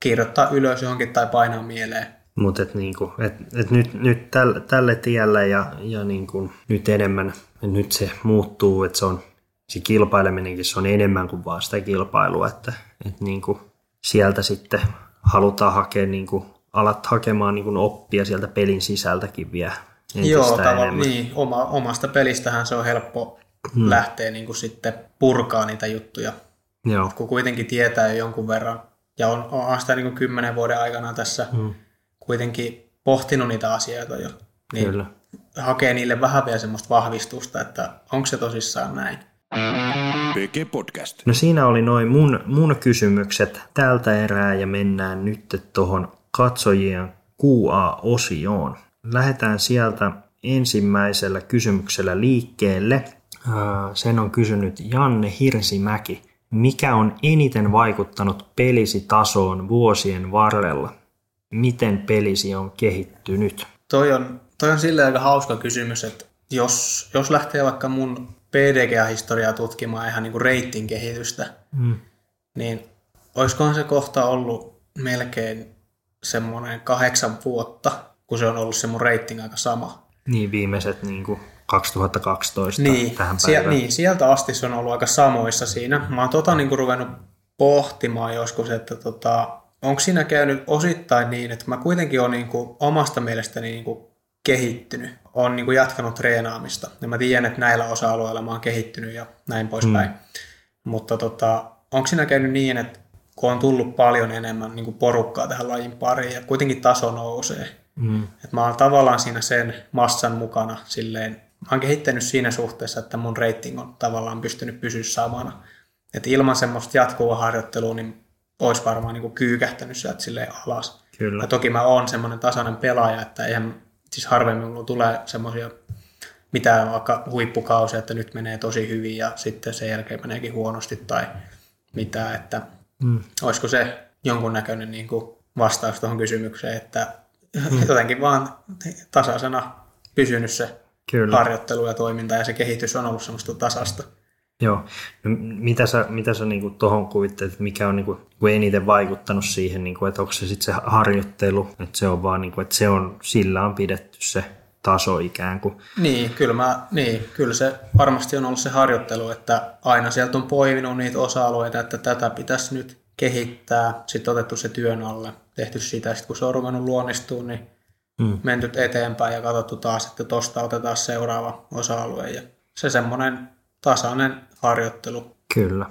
kirjoittaa ylös johonkin tai painaa mieleen. Mutta et niinku, et, et nyt, nyt täl, tälle tielle ja, ja niinku, nyt enemmän, nyt se muuttuu, että se on se kilpaileminenkin se on enemmän kuin vaan sitä kilpailua, että et niinku, sieltä sitten halutaan hakea, niinku, alat hakemaan niinku, oppia sieltä pelin sisältäkin vielä Joo, tavallaan niin. Oma, omasta pelistähän se on helppo hmm. lähteä niin kuin sitten purkaa niitä juttuja, Joo, kun kuitenkin tietää jo jonkun verran. Ja on, on sitä niin kuin kymmenen vuoden aikana tässä hmm. Kuitenkin pohtinut niitä asioita jo. Niin kyllä. hakee niille vähän vielä semmoista vahvistusta, että onko se tosissaan näin. PG Podcast. No siinä oli noin mun, mun kysymykset tältä erää ja mennään nyt tuohon katsojien QA-osioon. Lähdetään sieltä ensimmäisellä kysymyksellä liikkeelle. Sen on kysynyt Janne Hirsimäki. Mikä on eniten vaikuttanut pelisi tasoon vuosien varrella? Miten pelisi on kehittynyt? Toi on, toi on silleen aika hauska kysymys, että jos, jos lähtee vaikka mun PDG-historiaa tutkimaan ihan niin kuin reitin kehitystä, Mm. niin olisikohan se kohta ollut melkein semmoinen kahdeksan vuotta, kun se on ollut se mun rating aika sama. Niin viimeiset niin kuin 2012 Niin, tähän sie- päivään. niin, sieltä asti se on ollut aika samoissa siinä. Mä oon tota niin kuin ruvennut pohtimaan joskus, että tota, onko siinä käynyt osittain niin, että mä kuitenkin olen niin kuin omasta mielestäni niin kuin kehittynyt. Olen niin kuin jatkanut treenaamista. Ja mä tiedän, että näillä osa-alueilla mä oon kehittynyt ja näin poispäin. Mm. Mutta tota, onko siinä käynyt niin, että kun on tullut paljon enemmän niin kuin porukkaa tähän lajin pariin ja kuitenkin taso nousee, Mm. et mä oon tavallaan siinä sen massan mukana silleen, mä oon kehittänyt siinä suhteessa, että mun rating on tavallaan pystynyt pysyä samana. Et ilman semmoista jatkuvaa harjoittelua, niin olisi varmaan niin kyykähtänyt sieltä silleen alas. Kyllä. Ja toki mä oon semmoinen tasainen pelaaja, että eihän, siis harvemmin mulla tulee semmoisia mitään vaikka huippukausia, että nyt menee tosi hyvin ja sitten sen jälkeen meneekin huonosti tai mitä, että Mm. olisiko se jonkunnäköinen niin kuin vastaus tuohon kysymykseen, että jotenkin vaan tasaisena pysynyt se Kyllä. harjoittelu ja toiminta ja se kehitys on ollut semmoista tasasta. Joo. No, mitä sä, mitä sä niinku tuohon kuvittelet, että mikä on niinku, eniten vaikuttanut siihen, niinku, että onko se sitten se harjoittelu, että se on vaan, niinku, että se on, sillä on pidetty se taso ikään kuin. Niin, kyllä, mä, niin, kyllä se varmasti on ollut se harjoittelu, että aina sieltä on poiminut niitä osa-alueita, että tätä pitäisi nyt kehittää, sitten otettu se työn alle, tehty sitä, sitten kun se on ruvennut luonnistumaan, niin Mm. menty eteenpäin ja katsottu taas, että tosta otetaan seuraava osa-alue ja se semmoinen tasainen harjoittelu. Kyllä.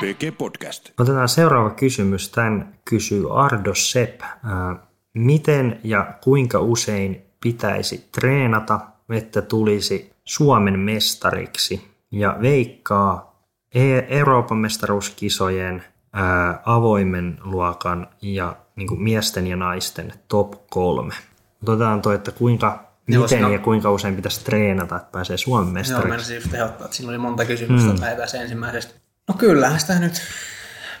PG Podcast. Otetaan seuraava kysymys. Tämän kysyy Ardo Sepp. Ää, Miten ja kuinka usein pitäisi treenata, että tulisi Suomen mestariksi ja veikkaa E- Euroopan mestaruuskisojen ää, avoimen luokan ja niin kuin miesten ja naisten top kolme. Otetaan toi, että kuinka, Joo, miten no- ja kuinka usein pitäisi treenata, että pääsee Suomen Joo, mestariksi. menisin just ehdottaa, että siinä oli monta kysymystä, mm. se ensimmäisestä. No kyllähän sitä nyt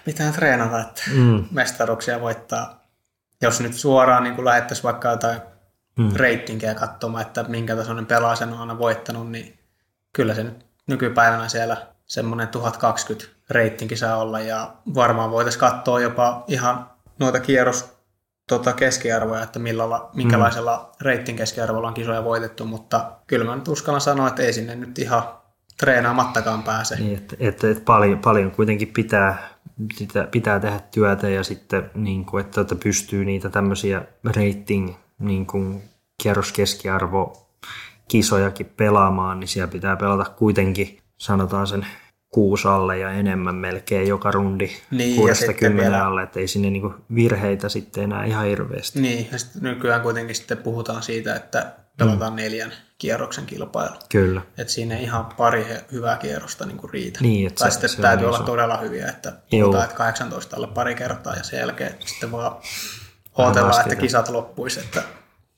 pitää treenata, että Mm. mestaruksia voittaa. Jos nyt suoraan niin lähettäisiin vaikka jotain mm. reitinkiä katsomaan, että minkä tasoinen pelaaja sen on aina voittanut, niin kyllä se nyt nykypäivänä siellä semmoinen 1020 reitinki saa olla ja varmaan voitaisiin katsoa jopa ihan noita kierros tota keskiarvoja, että millalla, minkälaisella mm. reitin keskiarvolla on kisoja voitettu, mutta kyllä mä nyt uskallan sanoa, että ei sinne nyt ihan treenaamattakaan pääse. Niin, että, että, että paljon, paljon kuitenkin pitää, sitä, pitää tehdä työtä ja sitten, niin kuin, että, että pystyy niitä tämmöisiä rating, niin kuin kierroskeskiarvo kisojakin pelaamaan, niin siellä pitää pelata kuitenkin, sanotaan sen kuusi alle ja enemmän melkein joka rundi Niin, kuudesta vielä- alle, että ei sinne niinku virheitä sitten enää ihan hirveästi. Niin, ja sitten nykyään kuitenkin sitten puhutaan siitä, että pelataan neljän kierroksen kilpailu. Kyllä. Että siinä ei ihan pari hyvää kierrosta niin kuin riitä. Niin, että tai se- sitten se täytyy olla iso. todella hyviä, että Joo. puhutaan, että 18 alle pari kertaa ja sen jälkeen sitten vaan odotellaan, että kisat loppuisi, että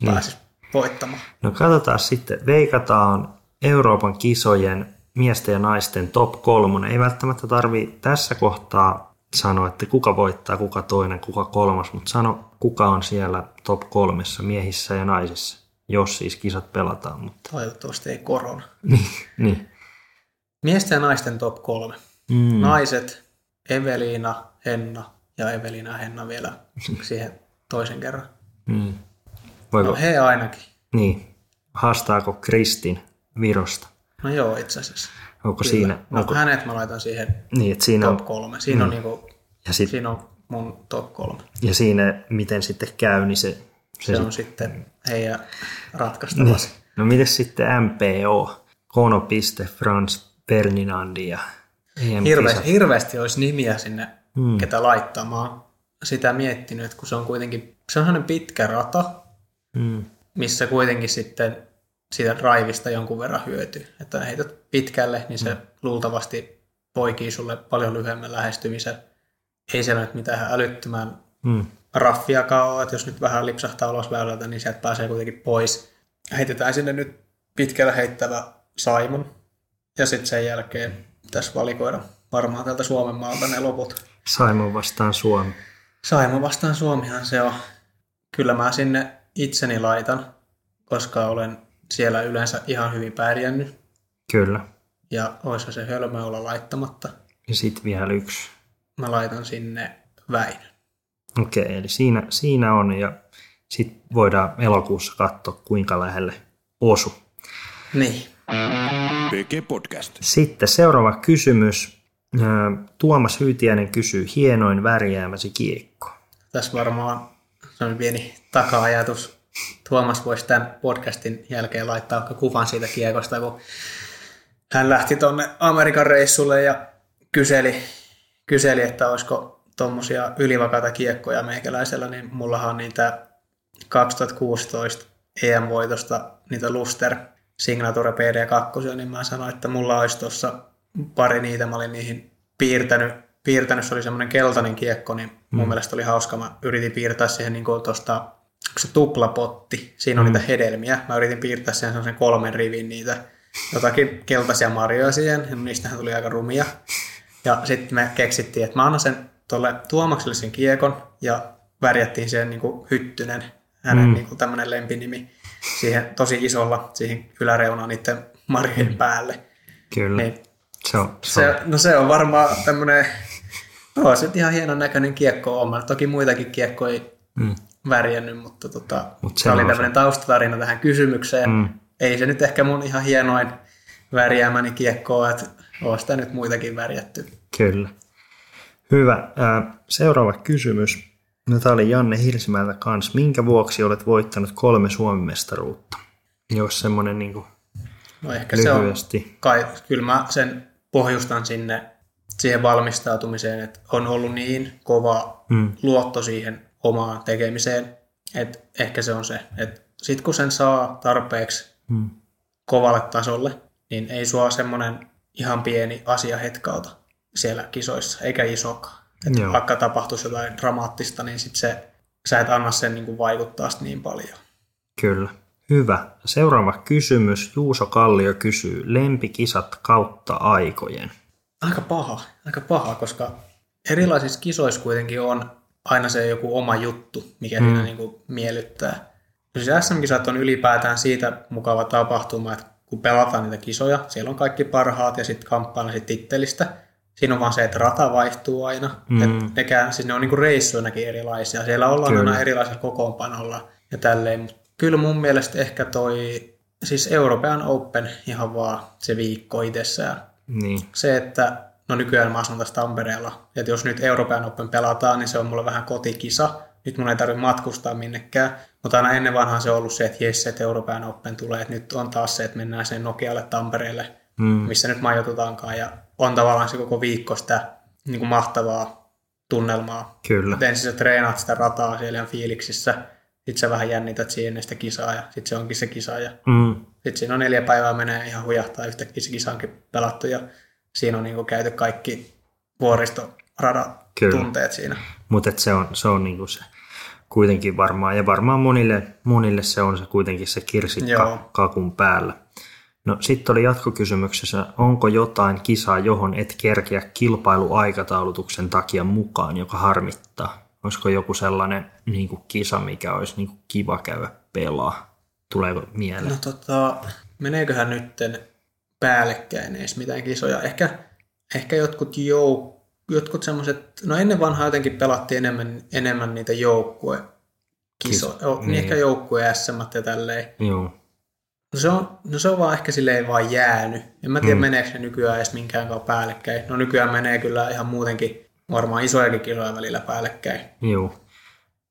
Niin. pääsisi voittamaan. No katsotaan sitten, veikataan Euroopan kisojen miesten ja naisten top kolmonen. Ei välttämättä tarvi tässä kohtaa sanoa, että kuka voittaa, kuka toinen, kuka kolmas, mutta sano, kuka on siellä top kolmessa miehissä ja naisissa, jos siis kisat pelataan. Mutta, Toivottavasti ei korona. niin, niin. Miesten ja naisten top kolme. Mm, Naiset, Eveliina, Henna ja Eveliina Henna vielä siihen toisen kerran. mm. Voiko, No he ainakin. niin. Haastaako Kristin Virosta? No joo, itse asiassa. Onko Kyllä. siinä, no, onko, hänet mä laitan siihen niin, että siinä top on, kolme. Siinä, on, niinku, ja, sit, siinä on mun top kolme. ja siinä miten sitten käy, niin se, se, Se on sitten heidän ratkaistavasi. Niin. No miten sitten MPO? Kono Piste, Frans Ferdinandi ja EM Hirveästi, hirveästi olisi nimiä sinne, mm. ketä laittaa. Mä oon sitä miettinyt, että kun se on kuitenkin se on sellainen pitkä rata, Mm. missä kuitenkin sitten siitä raivista jonkun verran hyötyy. Että heität pitkälle, niin se luultavasti poikii sulle paljon lyhyemmän lähestymisen. Ei siellä nyt mitään älyttömän Mm. raffiakaan ole, että jos nyt vähän lipsahtaa ulos väylältä, niin sieltä pääsee kuitenkin pois. Heitetään sinne nyt pitkällä heittävä Simon, ja sitten sen jälkeen tässä valikoida varmaan tältä Suomen maalta ne loput. Simon vastaan Suomi. Simon vastaan Suomihan se on. Kyllä mä sinne itseni laitan, koska olen siellä yleensä ihan hyvin pärjännyt, Kyllä. ja olisi se hölmö olla laittamatta. Ja sitten vielä yksi. Mä laitan sinne Väinön. Okei, eli siinä, siinä on ja sitten voidaan elokuussa katsoa, kuinka lähelle osu. Niin. PG Podcast. Sitten seuraava kysymys. Tuomas Hyytiäinen kysyy, hienoin värjäämäsi kiekko. Tässä varmaan on pieni taka-ajatus. Tuomas voisi tämän podcastin jälkeen laittaa vaikka kuvan siitä kiekosta, kun hän lähti tuonne Amerikan reissulle ja kyseli, kyseli että olisiko tuommoisia ylivakaita kiekkoja meikäläisellä, niin mullahan on niitä 2016 EM-voitosta, niitä Luster Signature PD2, niin mä sanoin, että mulla olisi tuossa pari niitä, mä olin niihin piirtänyt, piirtänyt se oli semmoinen keltainen kiekko, niin mun mm. mielestä oli hauska, mä yritin piirtää siihen niin tuosta, se tuplapotti, siinä on mm. niitä hedelmiä, mä yritin piirtää siihen semmoisen kolmen rivin niitä, jotakin keltaisia marjoja siihen, ja niistähän tuli aika rumia. Ja sitten me keksittiin, että mä annan sen tuolle Tuomakselle sen kiekon, ja värjättiin siihen niin kuin Hyttynen, hänen mm. niin kuin tämmöinen lempinimi, siihen tosi isolla, siihen yläreunaan niiden marjojen päälle. Kyllä. Niin Se on, se on. se, no se on varmaan tämmöinen, no se ihan hienon näköinen kiekko on. Toki muitakin kiekkoja Mm. Värjännyt, mutta tota, Mut se oli tämmöinen taustatarina tähän kysymykseen. Mm. Ei se nyt ehkä mun ihan hienoin värjäämäni kiekko ole, että on sitä nyt muitakin värjätty. Kyllä. Hyvä. Seuraava kysymys. No, tämä oli Janne Hirsimäeltä kanssa. Minkä vuoksi olet voittanut kolme Suomen mestaruutta? Jos semmoinen niin kuin No ehkä se on, lyhyesti. kai, kyllä mä sen pohjustan sinne siihen valmistautumiseen, että on ollut niin kova Mm. luotto siihen omaan tekemiseen, että ehkä se on se, että sit kun sen saa tarpeeksi Mm. kovalle tasolle, niin ei sua semmoinen ihan pieni asia hetkauta siellä kisoissa, eikä isokaan. Et Joo. vaikka tapahtuisi jotain dramaattista, niin sit se, sä et anna sen niin kuin vaikuttaa niin paljon. Kyllä. Hyvä. Seuraava kysymys. Juuso Kallio kysyy, lempikisat kautta aikojen. Aika paha, aika paha, koska erilaisissa kisoissa kuitenkin on aina se joku oma juttu, mikä mm. siinä niin kuin miellyttää. Siis SM-kisat on ylipäätään siitä mukava tapahtuma, että kun pelataan niitä kisoja, siellä on kaikki parhaat ja sitten kamppaillaan sit tittelistä. Siinä on vaan se, että rata vaihtuu aina. Mm. Et nekään, siis ne on niinku reissuinakin erilaisia. Siellä ollaan Kyllä. aina erilaisella kokoonpanolla ja tälleen. Mut Kyllä mun mielestä ehkä toi, siis European Open ihan vaan se viikko itsessään Niin. se, että no nykyään mä asun tässä Tampereella, että jos nyt Euroopan Open pelataan, niin se on mulle vähän kotikisa. Nyt mun ei tarvitse matkustaa minnekään, mutta aina ennen vanhaan se on ollut se, että jes, että Euroopan Open tulee, että nyt on taas se, että mennään sen Nokialle Tampereelle, Mm. missä nyt majoitutaankaan ja on tavallaan se koko viikko sitä niin kuin mahtavaa tunnelmaa. Kyllä. Et ensin sä treenaat sitä rataa siellä ihan fiiliksissä, sitten sä vähän jännität siihen sitä kisaa ja sitten se onkin se kisa ja Mm, sitten siinä on neljä päivää menee ihan hujahtaa yhtäkkiä se kisa onkin pelattu ja siinä on niin kuin käyty kaikki vuoristoradat-tunteet siinä. mutta se on, se on niinku se kuitenkin varmaan, ja varmaan monille, monille se on se kuitenkin se kirsikka kakun päällä. No sitten oli jatkokysymyksessä, onko jotain kisaa, johon et kerkeä kilpailuaikataulutuksen takia mukaan, joka harmittaa? Olisiko joku sellainen niin kuin kisa, mikä olisi niin kuin kiva käydä pelaa? Tuleeko mieleen? No tota, meneeköhän nytten päällekkäin edes mitään kisoja? Ehkä, ehkä jotkut jouk, jotkut semmoiset, no ennen vanhaa jotenkin pelattiin enemmän, enemmän niitä joukkue kisoja, Kis- niin. niin. ehkä joukkue SM ja tälleen. Joo, No se, on, no se on vaan ehkä silleen vaan jäänyt. En mä tiedä, Mm. meneekö se nykyään edes minkään kanssa päällekkäin. No nykyään menee kyllä ihan muutenkin varmaan isojakin kisoja välillä päällekkäin. joo.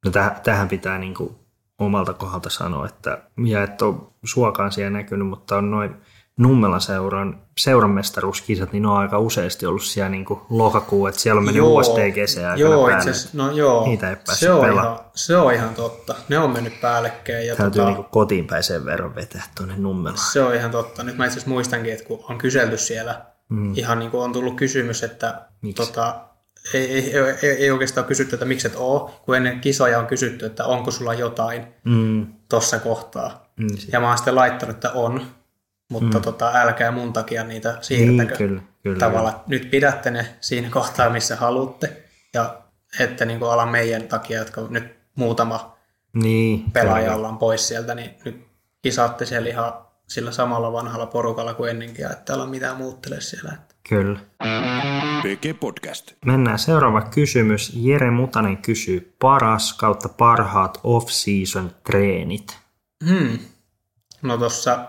No täh, tähän pitää niin kuin omalta kohdalta sanoa, että, ja et ole suokaan siellä näkynyt, mutta on noin Nummelan seuran, seuran mestaruuskisat, niin ne on aika useasti ollut siellä niin kuin lokakuu, että siellä on mennyt USTGC aikana joo, päälle. no joo, Niitä ei se, on ihan, se on ihan totta. Ne on mennyt päällekkäin. Ja Täytyy tota, niin kotiin päin sen verran vetää tuonne Nummelaan. Se on ihan totta. Nyt mä itse asiassa muistankin, että kun on kyselty siellä, mm. ihan niin kuin on tullut kysymys, että Miksi? tota, ei, ei, ei, ei, oikeastaan kysytty, että miksi et oo, kun ennen kisoja on kysytty, että onko sulla jotain Mm, tuossa kohtaa. mm, Ja mä oon sitten laittanut, että on, mutta mm. tota, älkää mun takia niitä siirtäkö. Niin, kyllä, kyllä. Tavallaan nyt pidätte ne siinä kohtaa, missä haluatte, ja ette niin kuin ala meidän takia, jotka nyt muutama Niin, pelaaja kyllä. ollaan pois sieltä, niin nyt kisaatte siellä ihan sillä samalla vanhalla porukalla kuin ennenkin, ja ette ala mitään muuttele siellä. Kyllä. PG Podcast. Mennään seuraava kysymys. Jere Mutanen kysyy paras kautta parhaat off-season treenit. Hmm. No tossa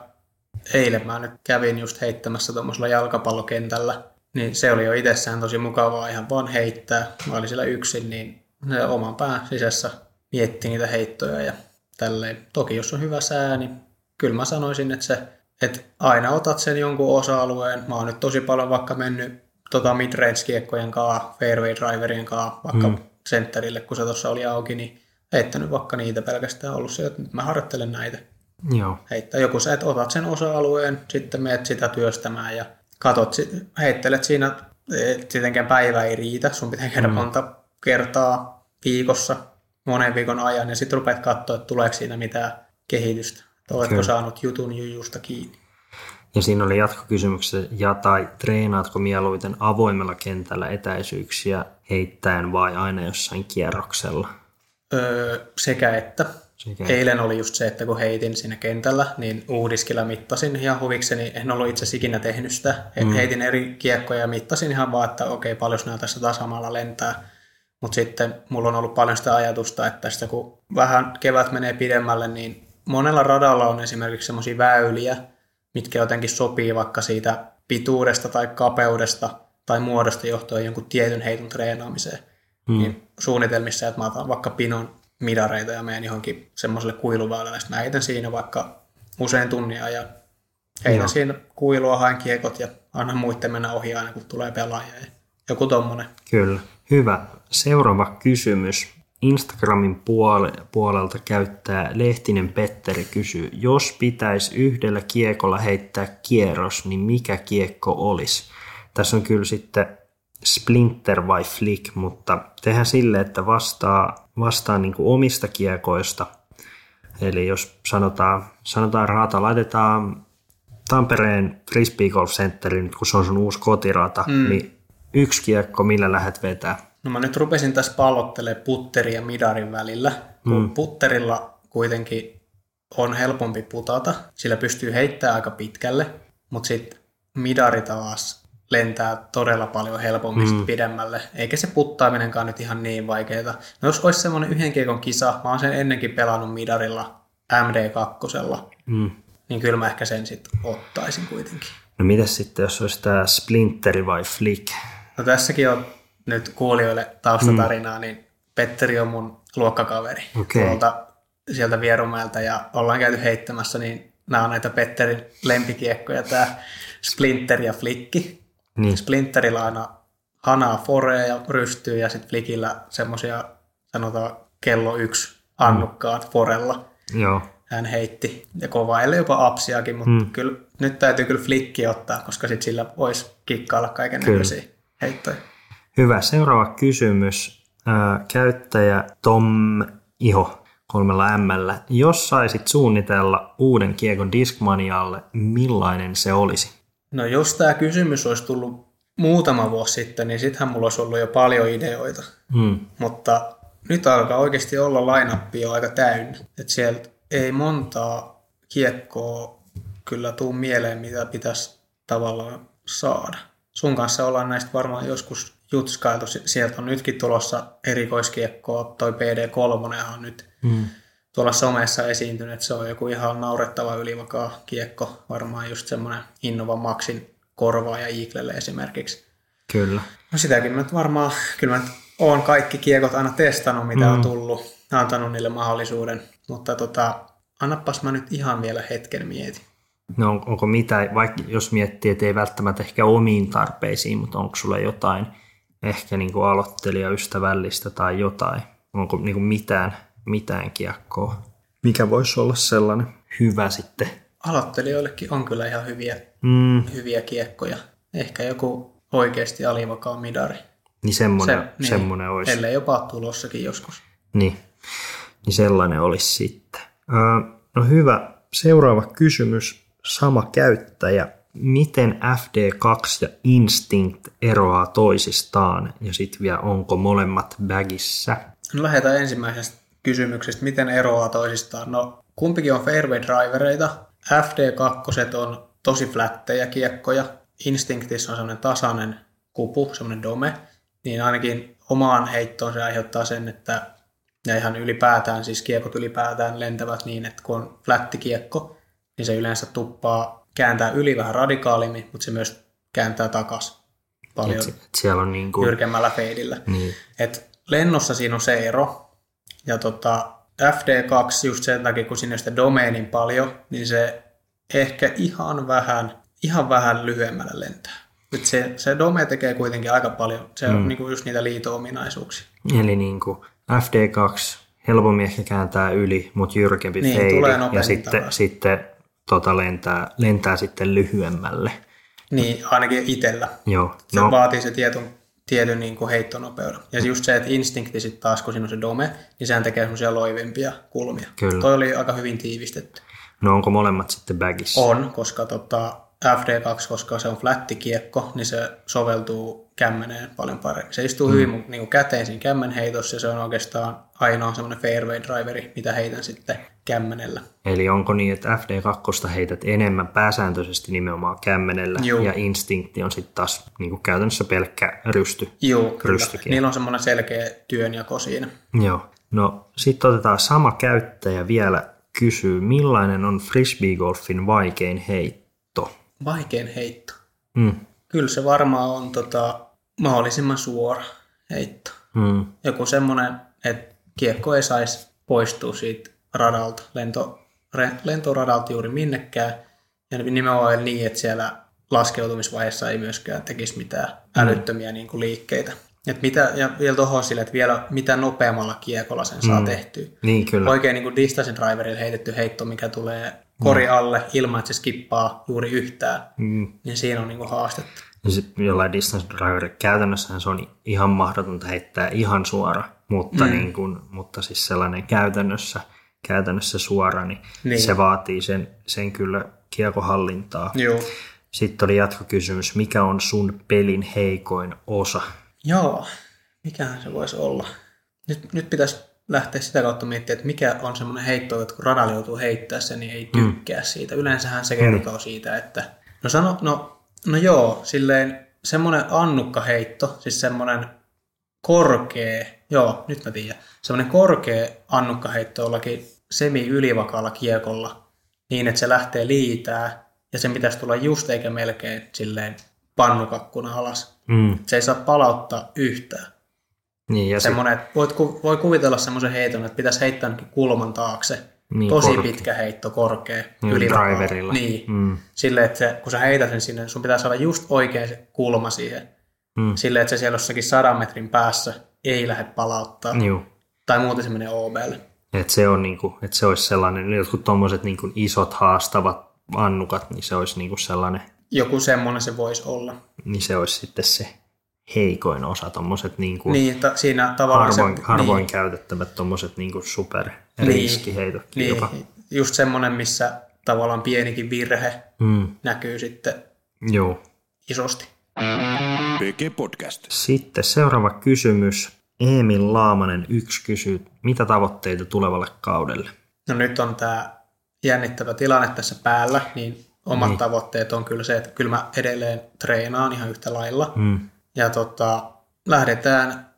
eilen mä nyt kävin just heittämässä tuommoisella jalkapallokentällä, niin se oli jo itsessään tosi mukavaa ihan vaan heittää. Mä olin siellä yksin, niin ne oman pään sisässä mietti niitä heittoja ja tälleen. Toki jos on hyvä sää, niin kyllä mä sanoisin, että se, että aina otat sen jonkun osa-alueen. Mä oon nyt tosi paljon vaikka mennyt tota midrange-kiekkojen kaa, fairway driverien kaa, vaikka mm. sentterille, kun se tuossa oli auki, niin heittänyt vaikka niitä pelkästään ollut se, että nyt mä harjoittelen näitä Joo. heittää joku sä, että otat sen osa-alueen, sitten meet sitä työstämään ja katot, heittelet siinä, et tietenkään päivä ei riitä, sun pitää käydä mm. monta kertaa viikossa, monen viikon ajan, ja sitten rupeat katsoa, että tuleeko siinä mitään kehitystä, että oletko Kyllä. saanut jutun jujusta kiinni. Ja siinä oli jatkokysymyksessä, ja tai treenaatko mieluiten avoimella kentällä etäisyyksiä heittäen vai aina jossain kierroksella? Öö, sekä että. Sekä- Eilen oli just se, että kun heitin siinä kentällä, niin uudiskilla mittasin ihan huvikseni. En ollut itse asiassa ikinä tehnyt sitä. Mm. Heitin eri kiekkoja ja mittasin ihan vaan, että okei, paljon nämä tässä tasamalla lentää. Mutta sitten mulla on ollut paljon sitä ajatusta, että tästä kun vähän kevät menee pidemmälle, niin monella radalla on esimerkiksi semmoisia väyliä, mitkä jotenkin sopii vaikka siitä pituudesta tai kapeudesta tai muodosta johtuen jonkun tietyn heiton treenaamiseen. Mm. Niin suunnitelmissa, että mä otan vaikka pinon midareita ja menen johonkin semmoiselle kuiluväylälle. Sitten mä heitän siinä vaikka usein tunnia ja heitän Joo. siinä kuilua, haen kiekot ja annan muiden mennä ohi aina, kun tulee pelaaja. Ja joku tommonen. Kyllä. Hyvä. Seuraava kysymys. Instagramin puole- puolelta käyttää Lehtinen Petteri kysyy, jos pitäisi yhdellä kiekolla heittää kierros, niin mikä kiekko olisi? Tässä on kyllä sitten splinter vai flick, mutta tehdään sille, että vastaa, vastaa niin kuin omista kiekoista. Eli jos sanotaan, sanotaan rata, laitetaan Tampereen Frisbee Golf Centerin, kun se on sun uusi kotirata, mm. niin yksi kiekko, millä lähdet vetää. No mä nyt rupesin tässä pallottelemaan putterin ja midarin välillä. Mm. Putterilla kuitenkin on helpompi putata, sillä pystyy heittämään aika pitkälle, mutta sitten midari taas lentää todella paljon helpommin mm. pidemmälle, eikä se puttaaminenkaan nyt ihan niin vaikeaa. No jos olisi semmoinen yhden kiekon kisa, mä oon sen ennenkin pelannut midarilla MD2, Mm. niin kyllä mä ehkä sen sitten ottaisin kuitenkin. No mitäs sitten, jos olisi tämä splinteri vai flick? No tässäkin on nyt kuulijoille taustatarinaa, mm. niin Petteri on mun luokkakaveri Okei. tuolta sieltä Vierumäeltä ja ollaan käyty heittämässä, niin nämä on näitä Petterin lempikiekkoja, tämä Splinter ja Flikki. Niin. Splinterillä aina hanaa forea ja rystyy ja sitten flikillä semmoisia sanotaan kello yksi annukkaat forella Joo. hän heitti. Ja kovaille jopa apsiakin, mutta mm. kyllä, nyt täytyy kyllä flikki ottaa, koska sit sillä voisi kikkailla kaiken näköisiä heittoja. Hyvä. Seuraava kysymys. Ää, käyttäjä Tom Iho kolmella M. Jos saisit suunnitella uuden kiekon Discmanialle, millainen se olisi? No jos tämä kysymys olisi tullut muutama vuosi sitten, niin sittenhän mulla olisi ollut jo paljon ideoita. Hmm. Mutta nyt alkaa oikeasti olla lainappi jo aika täynnä. Että sieltä ei montaa kiekkoa kyllä tuu mieleen, mitä pitäisi tavallaan saada. Sun kanssa ollaan näistä varmaan joskus jutskailtu. Sieltä on nytkin tulossa erikoiskiekkoa. Toi PD3 on nyt Hmm. Tuolla somessa esiintynyt, että se on joku ihan naurettava ylivakaa kiekko. Varmaan just semmoinen Innova Maxin korvaaja Eaglelle esimerkiksi. Kyllä. No sitäkin mä nyt varmaan, kyllä mä nyt oon kaikki kiekot aina testannut, mitä mm. on tullut, antanut niille mahdollisuuden. Mutta tota, annapas mä nyt ihan vielä hetken mietin. No on, onko mitä, vaikka jos miettii, että ei välttämättä ehkä omiin tarpeisiin, mutta onko sulla jotain ehkä niin kuin aloittelijaystävällistä tai jotain? Onko niin kuin mitään, mitään kiekkoa? Mikä voisi olla sellainen hyvä sitten? Aloittelijoillekin on kyllä ihan hyviä, Mm, hyviä kiekkoja. Ehkä joku oikeasti alivakaa midari. niin semmoinen, Se- niin. semmoinen olisi. Ellei jopa tulossakin joskus. Niin, niin sellainen olisi sitten. Öö, no hyvä. Seuraava kysymys. Sama käyttäjä. Miten FD2 ja Instinct eroaa toisistaan? Ja sitten vielä, onko molemmat bagissa? No lähdetään ensimmäisestä kysymyksestä, miten eroaa toisistaan. No kumpikin on fairway drivereita. FD2 on tosi flättejä kiekkoja. Instinctissa on semmoinen tasainen kupu, semmoinen dome. Niin ainakin omaan heittoon se aiheuttaa sen, että ja ihan ylipäätään, siis kiekot ylipäätään lentävät niin, että kun on flätti kiekko, niin se yleensä tuppaa kääntää yli vähän radikaalimmin, mutta se myös kääntää takas paljon et siellä on niin kuin, jyrkemmällä feidillä. niin, Et lennossa siinä on se ero. Ja tota, FD2 just sen takia, kun on sitä domeenin paljon, niin se ehkä ihan vähän, ihan vähän lyhyemmällä lentää. Et se, se dome tekee kuitenkin aika paljon. Se on niinku just niitä liito-ominaisuuksia. eli niin kuin FD2 helpommin ehkä kääntää yli, mutta jyrkempi Niin, feidi. tulee Ja sitten, sitten tota lentää, lentää sitten lyhyemmälle. Niin, ainakin itsellä. Joo, Se no, vaatii se tietyn, tietyn niin kuin heittonopeuden. Ja just se, että instinkti sitten taas, kun siinä on se dome, niin sehän tekee semmoisia loivempia kulmia. Kyllä. Toi oli aika hyvin tiivistetty. no onko molemmat sitten bagissa? On, koska tota, FD2, koska se on flätti kiekko, niin se soveltuu kämmeneen paljon paremmin. Se istuu mm. hyvin niin kuin käteen siinä kämmenheitossa ja se on oikeastaan ainoa semmoinen fairway driveri, mitä heitän sitten kämmenellä. Eli onko niin, että FD2 heität enemmän pääsääntöisesti nimenomaan kämmenellä Juu. ja instinkti on sitten taas niin kuin käytännössä pelkkä rysty. Joo, kyllä. Rystykiekko. Niillä on semmoinen selkeä työnjako siinä. Joo. No sitten otetaan sama käyttäjä vielä kysyy, millainen on frisbeegolfin vaikein heitto? Vaikein heitto. Mm. Kyllä se varmaan on tota, mahdollisimman suora heitto. Mm. Joku semmoinen, että kiekko ei saisi poistua siitä radalta, lento, re, lentoradalta juuri minnekään. Ja nimenomaan niin, että siellä laskeutumisvaiheessa ei myöskään tekisi mitään älyttömiä niin kuin liikkeitä. Et mitä, ja vielä tuohon sille, että vielä mitä nopeammalla kiekolla sen saa tehtyä. Niin kyllä. Oikein niin kuin distance driverilla heitetty heitto, mikä tulee kori alle ilman, että se skippaa juuri yhtään, Mm. niin siinä on niin kuin haastetta. Ja sit jollain distance driver käytännössähän se on ihan mahdotonta heittää ihan suora, mutta, mm. niin kun, mutta siis sellainen käytännössä, käytännössä suora, niin, Niin. se vaatii sen, sen kyllä kiekohallintaa. Joo. Sitten oli jatkokysymys, mikä on sun pelin heikoin osa? Joo, mikähän se voisi olla? Nyt, nyt pitäisi lähteä sitä kautta miettimään, että mikä on semmoinen heitto, että kun radalla joutuu heittää sen, niin ei tykkää mm. siitä. Yleensähän se kertoo siitä, että... No sano, no, no joo, silleen semmoinen annukkaheitto, siis semmoinen korkea, joo, nyt mä tiedän, semmoinen korkea annukkaheitto jollakin semi-ylivakaalla kiekolla, niin että se lähtee liitää, ja sen pitäisi tulla just eikä melkein silleen pannukakkuna alas. Mm. Se ei saa palauttaa yhtään. Niin, ja Semmoinen, että voit, ku, voi kuvitella semmoisen heiton, että pitäisi heittää kulman taakse Niin, tosi korkea. pitkä heitto korkea Niin, ylivapaa. driverilla. Niin, Mm. silleen, että se, kun sä heität sen sinne, sun pitää saada just oikein se kulma siihen. Mm. Silleen, että se siellä jossakin sadan metrin päässä ei lähde palauttaa. Joo. Tai muuten se menee OBlle. Että se, on niinku, että se olisi sellainen, jotkut tuommoiset niinku isot haastavat annukat, niin se olisi niinku sellainen, Joku semmoinen se voisi olla. niin se olisi sitten se heikoin osa, tuommoiset niinku Niin, ta, siinä tavallaan harvoin, se, harvoin niin, käytettävät tuommoiset niinku super Niin. riskiheitot niin, jopa. just semmoinen, missä tavallaan pienikin virhe Mm. näkyy sitten Joo. isosti. PG Podcast. Sitten seuraava kysymys. Emil Laamanen yksi kysyy, mitä tavoitteita tulevalle kaudelle? No nyt on tämä jännittävä tilanne tässä päällä, niin omat Niin. niin. tavoitteet on kyllä se, että kyllä mä edelleen treenaan ihan yhtä lailla. Mm. Ja tota, lähdetään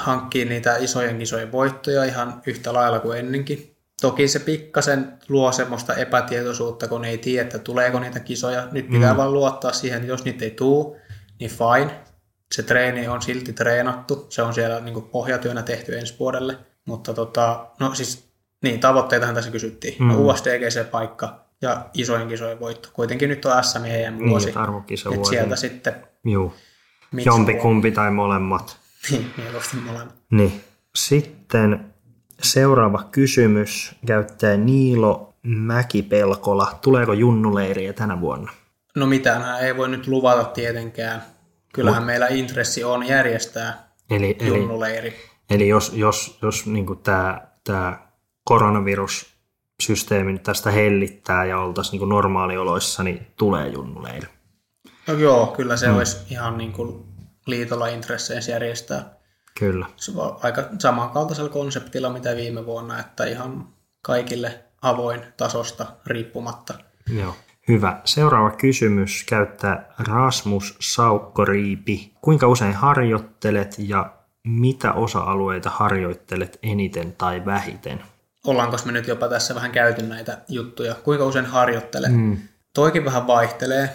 hankkimaan niitä isojen isojen voittoja ihan yhtä lailla kuin ennenkin. Toki se pikkasen luo semmoista epätietoisuutta, kun ei tiedä, että tuleeko niitä kisoja. Nyt pitää Mm. vaan luottaa siihen, että jos niitä ei tuu, niin fine. Se treeni on silti treenattu. Se on siellä niin pohjatyönä tehty ensi vuodelle. Mutta tota, no siis, niin tavoitteitahan tässä kysyttiin. Mm. No USDGC-paikka ja isojen kisojen voitto. Kuitenkin nyt on SM ja EM vuosi. Niin, vuosi. sieltä sitten. Mitsu Jompi kumpi tai molemmat. Niin, mieluusti molemmat. Niin. Sitten seuraava kysymys käyttää Niilo Mäkipelkola. Tuleeko junnuleiriä tänä vuonna? No mitään ei voi nyt luvata tietenkään. Kyllähän meillä intressi on järjestää Eli, eli, junnuleiri. eli jos, jos, jos niin tämä, tämä koronavirussysteemi nyt tästä hellittää ja oltaisiin niin normaalioloissa, niin tulee junnuleiri. No joo, kyllä se mm. olisi ihan niin kuin liitolla intresseissä järjestää. Kyllä. Se on aika samankaltaisella konseptilla mitä viime vuonna, että ihan kaikille avoin tasosta riippumatta. Joo. Hyvä. Seuraava kysymys käyttää Rasmus Saukkoriipi. Kuinka usein harjoittelet ja mitä osa-alueita harjoittelet eniten tai vähiten? Ollaanko me nyt jopa tässä vähän käyty näitä juttuja? Kuinka usein harjoittelet? Mm. Toikin vähän vaihtelee.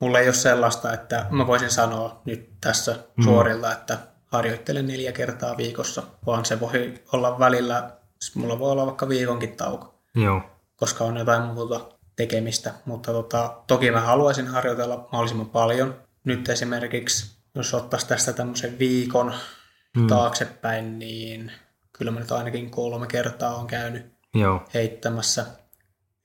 Mulla ei ole sellaista, että mä voisin sanoa nyt tässä mm. suorilta, että harjoittelen neljä kertaa viikossa, vaan se voi olla välillä, mulla voi olla vaikka viikonkin tauko, Joo. koska on jotain muuta tekemistä. Mutta tota, toki mä haluaisin harjoitella mahdollisimman paljon. Nyt esimerkiksi, jos ottaisiin tästä tämmöisen viikon mm. taaksepäin, niin kyllä mä nyt ainakin kolme kertaa on käynyt Joo. heittämässä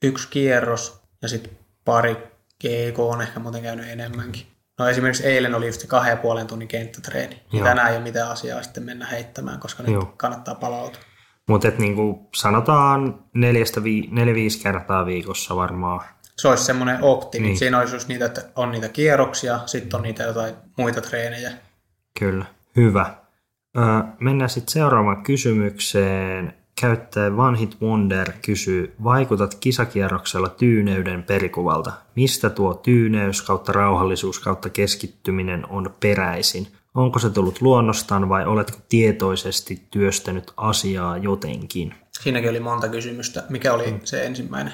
yksi kierros ja sitten pari GK on ehkä muuten käynyt enemmänkin. No esimerkiksi eilen oli just se kahden ja puolen tunnin kenttätreeni. Joo. tänään ei ole mitään asiaa sitten mennä heittämään, koska nyt Joo. kannattaa palautua. Mutta niinku sanotaan neljästä vi- neljä-viisi kertaa viikossa varmaan. Se olisi semmoinen optimi. Niin. Siinä olisi just niitä, että on niitä kierroksia, sitten on niitä jotain muita treenejä. Kyllä. Hyvä. Mennään sitten seuraavaan kysymykseen. Käyttäjä One Hit Wonder kysyy, vaikutat kisakierroksella tyyneyden perikuvalta. Mistä tuo tyyneys kautta rauhallisuus kautta keskittyminen on peräisin? Onko se tullut luonnostaan vai oletko tietoisesti työstänyt asiaa jotenkin? Siinäkin oli monta kysymystä. Mikä oli mm. se ensimmäinen?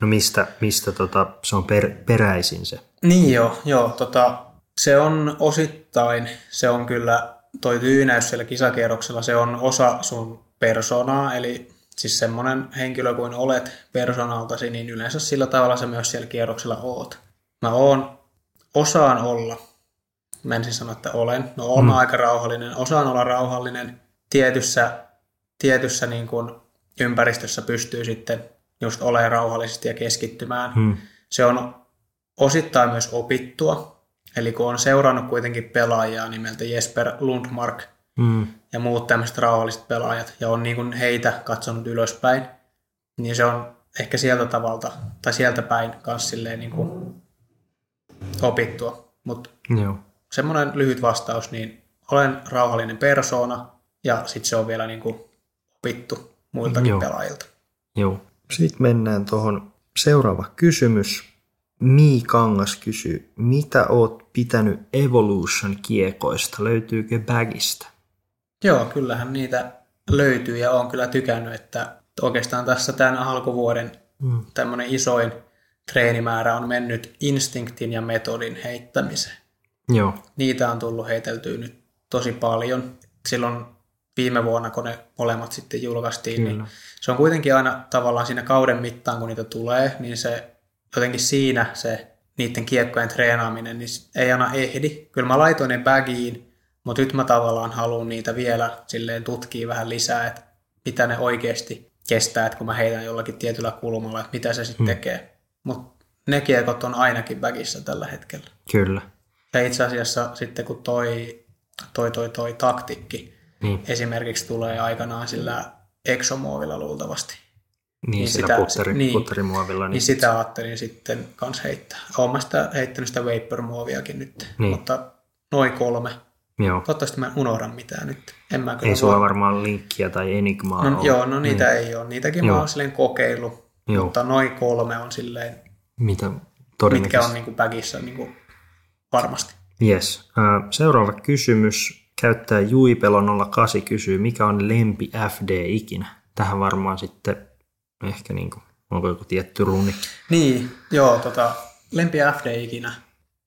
No mistä, mistä tota, se on per, peräisin se? Niin joo, joo tota, se on osittain, se on kyllä toi tyynäys siellä kisakierroksella, se on osa sun persoonaa, eli siis semmoinen henkilö kuin olet persoonaltasi, niin yleensä sillä tavalla sä myös siellä kierroksella oot. Mä oon, osaan olla, mä ensin sano, että olen, no oon mm. aika rauhallinen, osaan olla rauhallinen, tietyssä, tietyssä niin kuin ympäristössä pystyy sitten just olemaan rauhallisesti ja keskittymään. Hmm. Se on osittain myös opittua, eli kun on seurannut kuitenkin pelaajaa nimeltä Jesper Lundmark Mm. ja muut tämmöiset rauhalliset pelaajat, ja on niin kuin heitä katsonut ylöspäin, niin se on ehkä sieltä tavalta, tai sieltä päin kanssa silleen niin kuin opittua. Mutta Joo. semmoinen lyhyt vastaus, niin olen rauhallinen persoona, ja sitten se on vielä niin kuin opittu muiltakin Joo. pelaajilta. Joo. Sitten mennään tuohon seuraava kysymys. Mi Kangas kysyy, mitä oot pitänyt Evolution kiekoista? Löytyykö bagista? Joo, kyllähän niitä löytyy ja olen kyllä tykännyt, että oikeastaan tässä tämän alkuvuoden Mm. tämmöinen isoin treenimäärä on mennyt instinktin ja metodin heittämiseen. Joo. Niitä on tullut heiteltyä nyt tosi paljon. Silloin viime vuonna, kun ne molemmat sitten julkaistiin, Kyllä. niin se on kuitenkin aina tavallaan siinä kauden mittaan, kun niitä tulee, niin se jotenkin siinä se niiden kiekkojen treenaaminen, niin ei aina ehdi. Kyllä mä laitoin ne bagiin, mutta nyt mä tavallaan haluan niitä vielä silleen tutkia vähän lisää, että mitä ne oikeasti kestää, että kun mä heitän jollakin tietyllä kulmalla, että mitä se sitten tekee. Mutta ne kiekot on ainakin bagissa tällä hetkellä. Kyllä. Ja itse asiassa sitten kun toi, toi, toi, toi taktikki Niin, esimerkiksi tulee aikanaan sillä exomuovilla luultavasti, niin, Niin sillä sitä- putteri, niin. putterimuovilla. niin, Niin, sitä ajattelin sitten kans heittää. Olen mä sitä heittänyt sitä vapor-muoviakin nyt, Niin. mutta noin kolme. Joo. Toivottavasti mä en unohda mitään nyt. En mä kyllä Ei sulla varmaan linkkiä tai enigmaa No, ole. joo, no niitä mm. ei ole. Niitäkin Joo. mä oon silleen kokeillut, Joo. mutta noin kolme on silleen, Mitä mitkä on niinku bagissa niinku varmasti. Yes. Seuraava kysymys. Käyttäjä Juipelo08 kysyy, mikä on lempi FD ikinä? Tähän varmaan sitten ehkä niin kuin, onko joku tietty runi. Niin, joo, tota, lempi FD ikinä.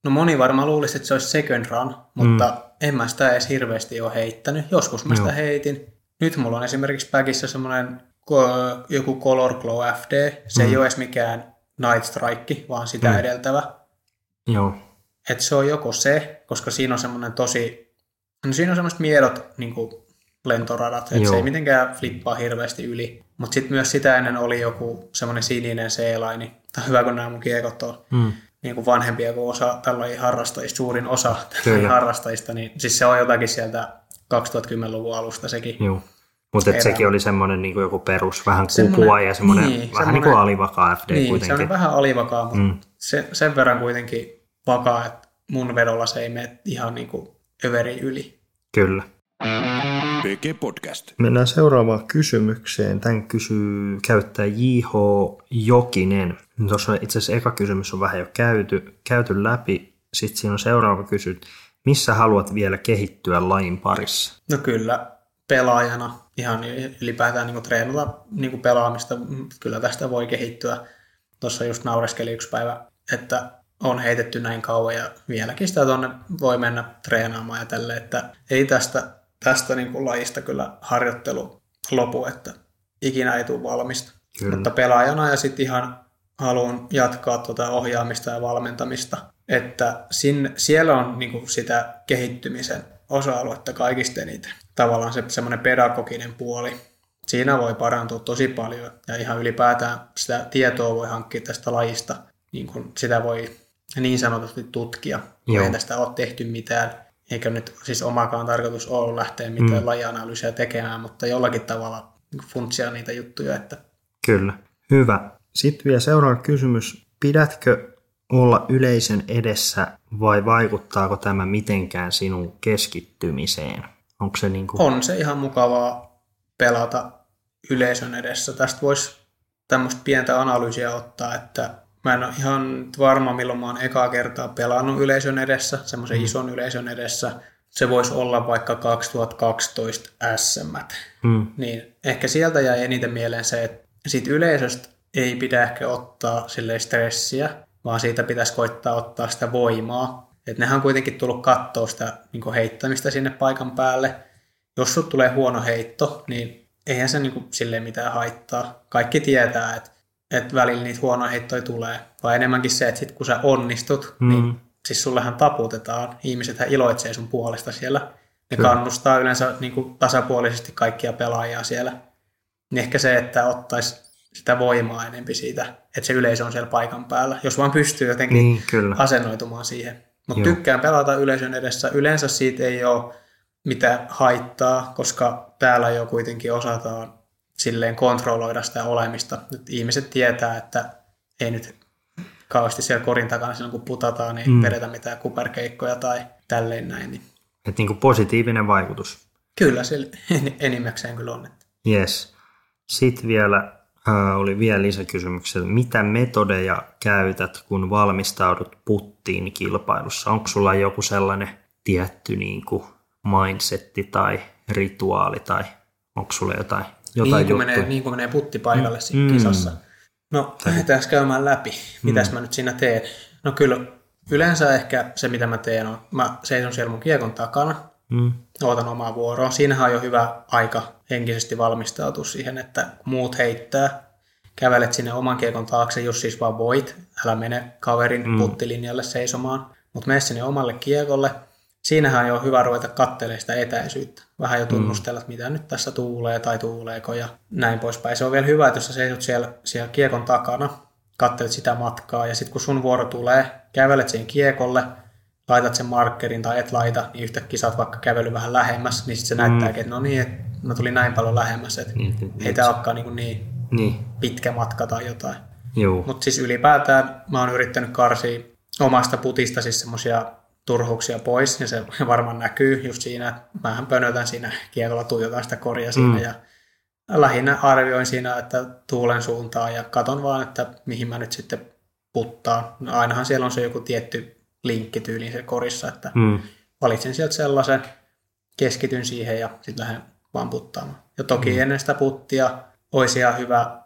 No moni varmaan luulisi, että se olisi second run, mutta mm. En mä sitä edes hirveästi ole heittänyt. Joskus mä sitä Joo. heitin. Nyt mulla on esimerkiksi bagissa semmoinen joku Color Glow FD. Se mm. ei ole edes mikään Night Strike, vaan sitä Mm. edeltävä. Joo, Et se on joko se, koska siinä on semmoinen tosi, no siinä on semmoiset miedot niin kuin lentoradat, että se ei mitenkään flippaa hirveästi yli. Mutta sitten myös sitä ennen oli joku semmoinen sininen seelaini. Tämä on hyvä, kun nämä mun kiekot on mm. Niin kuin vanhempia kuin osa tällainen harrastajista, suurin osa tällainen harrastajista, niin siis se on jotakin sieltä 2010-luvun alusta sekin. joo. Mutta sekin oli semmoinen niin kuin joku perus, vähän kukua ja semmoinen niin, vähän niin semmonen- kuin alivakaa FD Niin, se kuitenkin. on vähän alivakaa, mutta mm. se, sen verran kuitenkin vakaa, että mun vedolla se ei mene ihan niin kuin överi yli. Kyllä. PG Podcast. Mennään seuraavaan kysymykseen. Tämän kysyy käyttäjä J.H. Jokinen. Tuossa on itse asiassa eka kysymys on vähän jo käyty, käyty läpi. Sitten siinä on seuraava kysymys. Missä haluat vielä kehittyä lajin parissa? No kyllä, pelaajana ihan ylipäätään niin treenata niin pelaamista, kyllä tästä voi kehittyä. Tuossa just naureskeli yksi päivä, että on heitetty näin kauan ja vieläkin sitä tuonne voi mennä treenaamaan ja tälle, että ei tästä, tästä niin kuin lajista kyllä harjoittelu lopu, että ikinä ei tule valmista. Kyllä. Mutta pelaajana ja sitten ihan haluan jatkaa tuota ohjaamista ja valmentamista, että sinne, siellä on niin kuin sitä kehittymisen osa-aluetta kaikista eniten. Tavallaan se semmoinen pedagoginen puoli. Siinä voi parantua tosi paljon ja ihan ylipäätään sitä tietoa voi hankkia tästä lajista. Niin kuin sitä voi niin sanotusti tutkia, Joo. ei tästä ole tehty mitään. Eikä nyt siis omakaan tarkoitus ole lähteä mitään Mm. lajianalyysiä tekemään, mutta jollakin tavalla niin funtsia niitä juttuja, että Kyllä. Hyvä. Sitten vielä seuraava kysymys. Pidätkö olla yleisön edessä vai vaikuttaako tämä mitenkään sinun keskittymiseen? Onko se niin kuin... on se ihan mukavaa pelata yleisön edessä. Tästä voisi tämmöistä pientä analyysiä ottaa, että mä en ole ihan varma, milloin mä oon ekaa kertaa pelannut yleisön edessä, semmoisen mm. ison yleisön edessä. Se voisi olla vaikka 2012 SM. Mm, Niin ehkä sieltä jäi eniten mieleen se, että siitä yleisöstä ei pidä ehkä ottaa silleen stressiä, vaan siitä pitäisi koittaa ottaa sitä voimaa. Että nehän on kuitenkin tullut katsoa sitä niin heittämistä sinne paikan päälle. Jos sulla tulee huono heitto, niin eihän se niin kuin, silleen mitään haittaa. Kaikki tietää, että, että välillä niitä huonoja heittoja tulee. Vai enemmänkin se, että sit kun sä onnistut, Mm. niin siis sullehan taputetaan. Ihmisethän iloitsee sun puolesta siellä. Ne Kyllä. kannustaa yleensä niin kuin tasapuolisesti kaikkia pelaajia siellä. Niin ehkä se, että ottaisi sitä voimaa enempi siitä, että se yleisö on siellä paikan päällä. Jos vaan pystyy jotenkin niin, kyllä. asennoitumaan siihen. Mutta tykkään pelata yleisön edessä. Yleensä siitä ei ole mitään haittaa, koska täällä jo kuitenkin osataan silleen kontrolloida sitä olemista. Nyt ihmiset tietää, että ei nyt kauheasti siellä korin takana silloin kun putataan, niin Mm. vedetä mitään kuperkeikkoja tai tälleen näin. Niin Että niin kuin positiivinen vaikutus. kyllä en- enimmäkseen kyllä on. Yes. Sitten vielä äh, oli vielä lisäkysymyksiä. Mitä metodeja käytät, kun valmistaudut puttiin kilpailussa? Onko sulla joku sellainen tietty niin kuin mindsetti tai rituaali tai onko sulla jotain, jotain niin, kun juttuja? menee, niin kuin menee putti paikalle siinä Mm. kisassa. No, lähdetään käymään läpi, mitäs mä nyt siinä teen. No kyllä, yleensä ehkä se, mitä mä teen, on, mä seison siellä mun kiekon takana, Mm. ootan omaa vuoroa. Siinähän on jo hyvä aika henkisesti valmistautua siihen, että muut heittää, kävelet sinne oman kiekon taakse, jos siis vaan voit, älä mene kaverin mm. puttilinjalle seisomaan, mutta mene sinne omalle kiekolle. Siinähän on jo hyvä ruveta katselemaan sitä etäisyyttä. Vähän jo tunnustella, että mitä nyt tässä tuulee tai tuuleeko ja näin poispäin. Se on vielä hyvä, että jos sä seisot siellä, siellä kiekon takana, katselet sitä matkaa ja sitten kun sun vuoro tulee, kävelet siihen kiekolle, laitat sen markkerin tai et laita, niin yhtäkkiä oot vaikka kävely vähän lähemmäs, niin sitten se näyttääkin, että no niin, että mä tulin näin paljon lähemmäs, että Niin, niin, ei tämä olekaan niin, niin Niin, pitkä matka tai jotain. Mutta siis ylipäätään mä oon yrittänyt karsia omasta putista siis semmoisia turhuuksia pois, ja se varmaan näkyy just siinä, että mähän pönötän siinä kiekolla, tuijotan sitä korja siinä, Mm. ja lähinnä arvioin siinä, että tuulen suuntaan, ja katon vaan, että mihin mä nyt sitten puttaan. No ainahan siellä on se joku tietty linkki tyyliin se korissa, että Mm. valitsin sieltä sellaisen, keskityn siihen ja sitten lähden vaan puttaamaan. Ja toki mm. ennen sitä puttia olisi ihan hyvä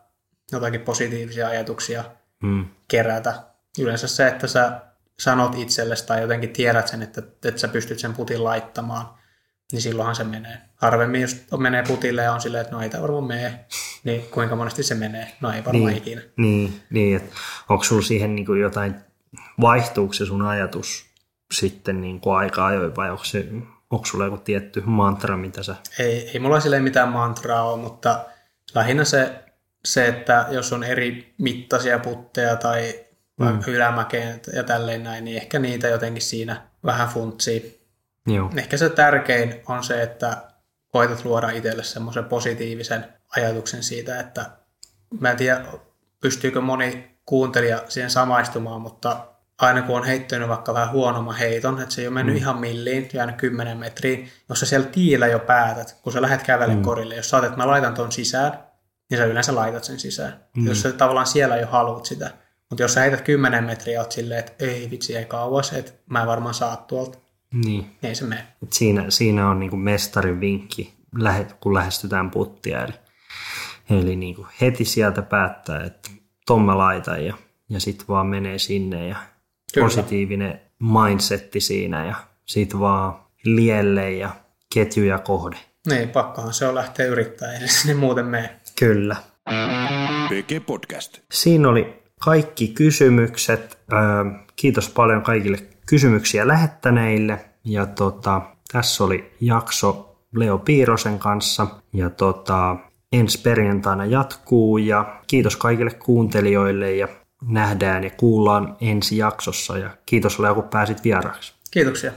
jotakin positiivisia ajatuksia Mm. kerätä. Yleensä se, että sä sanot itsellesi tai jotenkin tiedät sen, että, että sä pystyt sen putin laittamaan, niin silloinhan se menee. Harvemmin jos menee putille ja on silleen, että no ei tämä varmaan mene, niin kuinka monesti se menee? No ei varmaan Niin. ikinä. Niin, niin että onko sulla siihen niin kuin jotain, vaihtuuko se sun ajatus sitten niin kuin aika ajoin vai onko, se, onko sulla joku tietty mantra, mitä sä... Ei, ei mulla sille mitään mantraa ole, mutta lähinnä se, se, että jos on eri mittaisia putteja tai mm. ylämäkeen ja tälleen näin, niin ehkä niitä jotenkin siinä vähän funtsii. Joo. Ehkä se tärkein on se, että koetat luoda itselle semmoisen positiivisen ajatuksen siitä, että mä en tiedä, pystyykö moni kuuntelija siihen samaistumaan, mutta aina kun on heittänyt vaikka vähän huonomman heiton, että se ei ole mennyt mm. ihan milliin, jäänyt 10 metriin, jos sä siellä tiillä jo päätät, kun sä lähdet kävelle mm. korille, jos sä oot, että mä laitan ton sisään, niin sä yleensä laitat sen sisään. Mm. Jos sä tavallaan siellä jo haluat sitä. Mutta jos sä heität 10 metriä, oot silleen, että ei vitsi, ei kauas, että mä en varmaan saa tuolta, Niin. niin ei se mene. Et siinä, siinä on niin kuin mestarin vinkki, kun lähestytään puttia. Eli, eli niin kuin heti sieltä päättää, että ton mä laitan ja, ja sitten vaan menee sinne ja Kyllä. positiivinen mindsetti siinä ja sitten vaan lielle ja ketjuja kohde. Niin, pakkohan se on lähteä yrittämään, se sinne muuten mene. Kyllä. Podcast. Siinä oli kaikki kysymykset. Öö, Kiitos paljon kaikille kysymyksiä lähettäneille. Ja tota, tässä oli jakso Leo Piirosen kanssa. Ja tota, ensi perjantaina jatkuu. Ja kiitos kaikille kuuntelijoille ja nähdään ja kuullaan ensi jaksossa. Ja kiitos Leo, kun pääsit vieraaksi. Kiitoksia.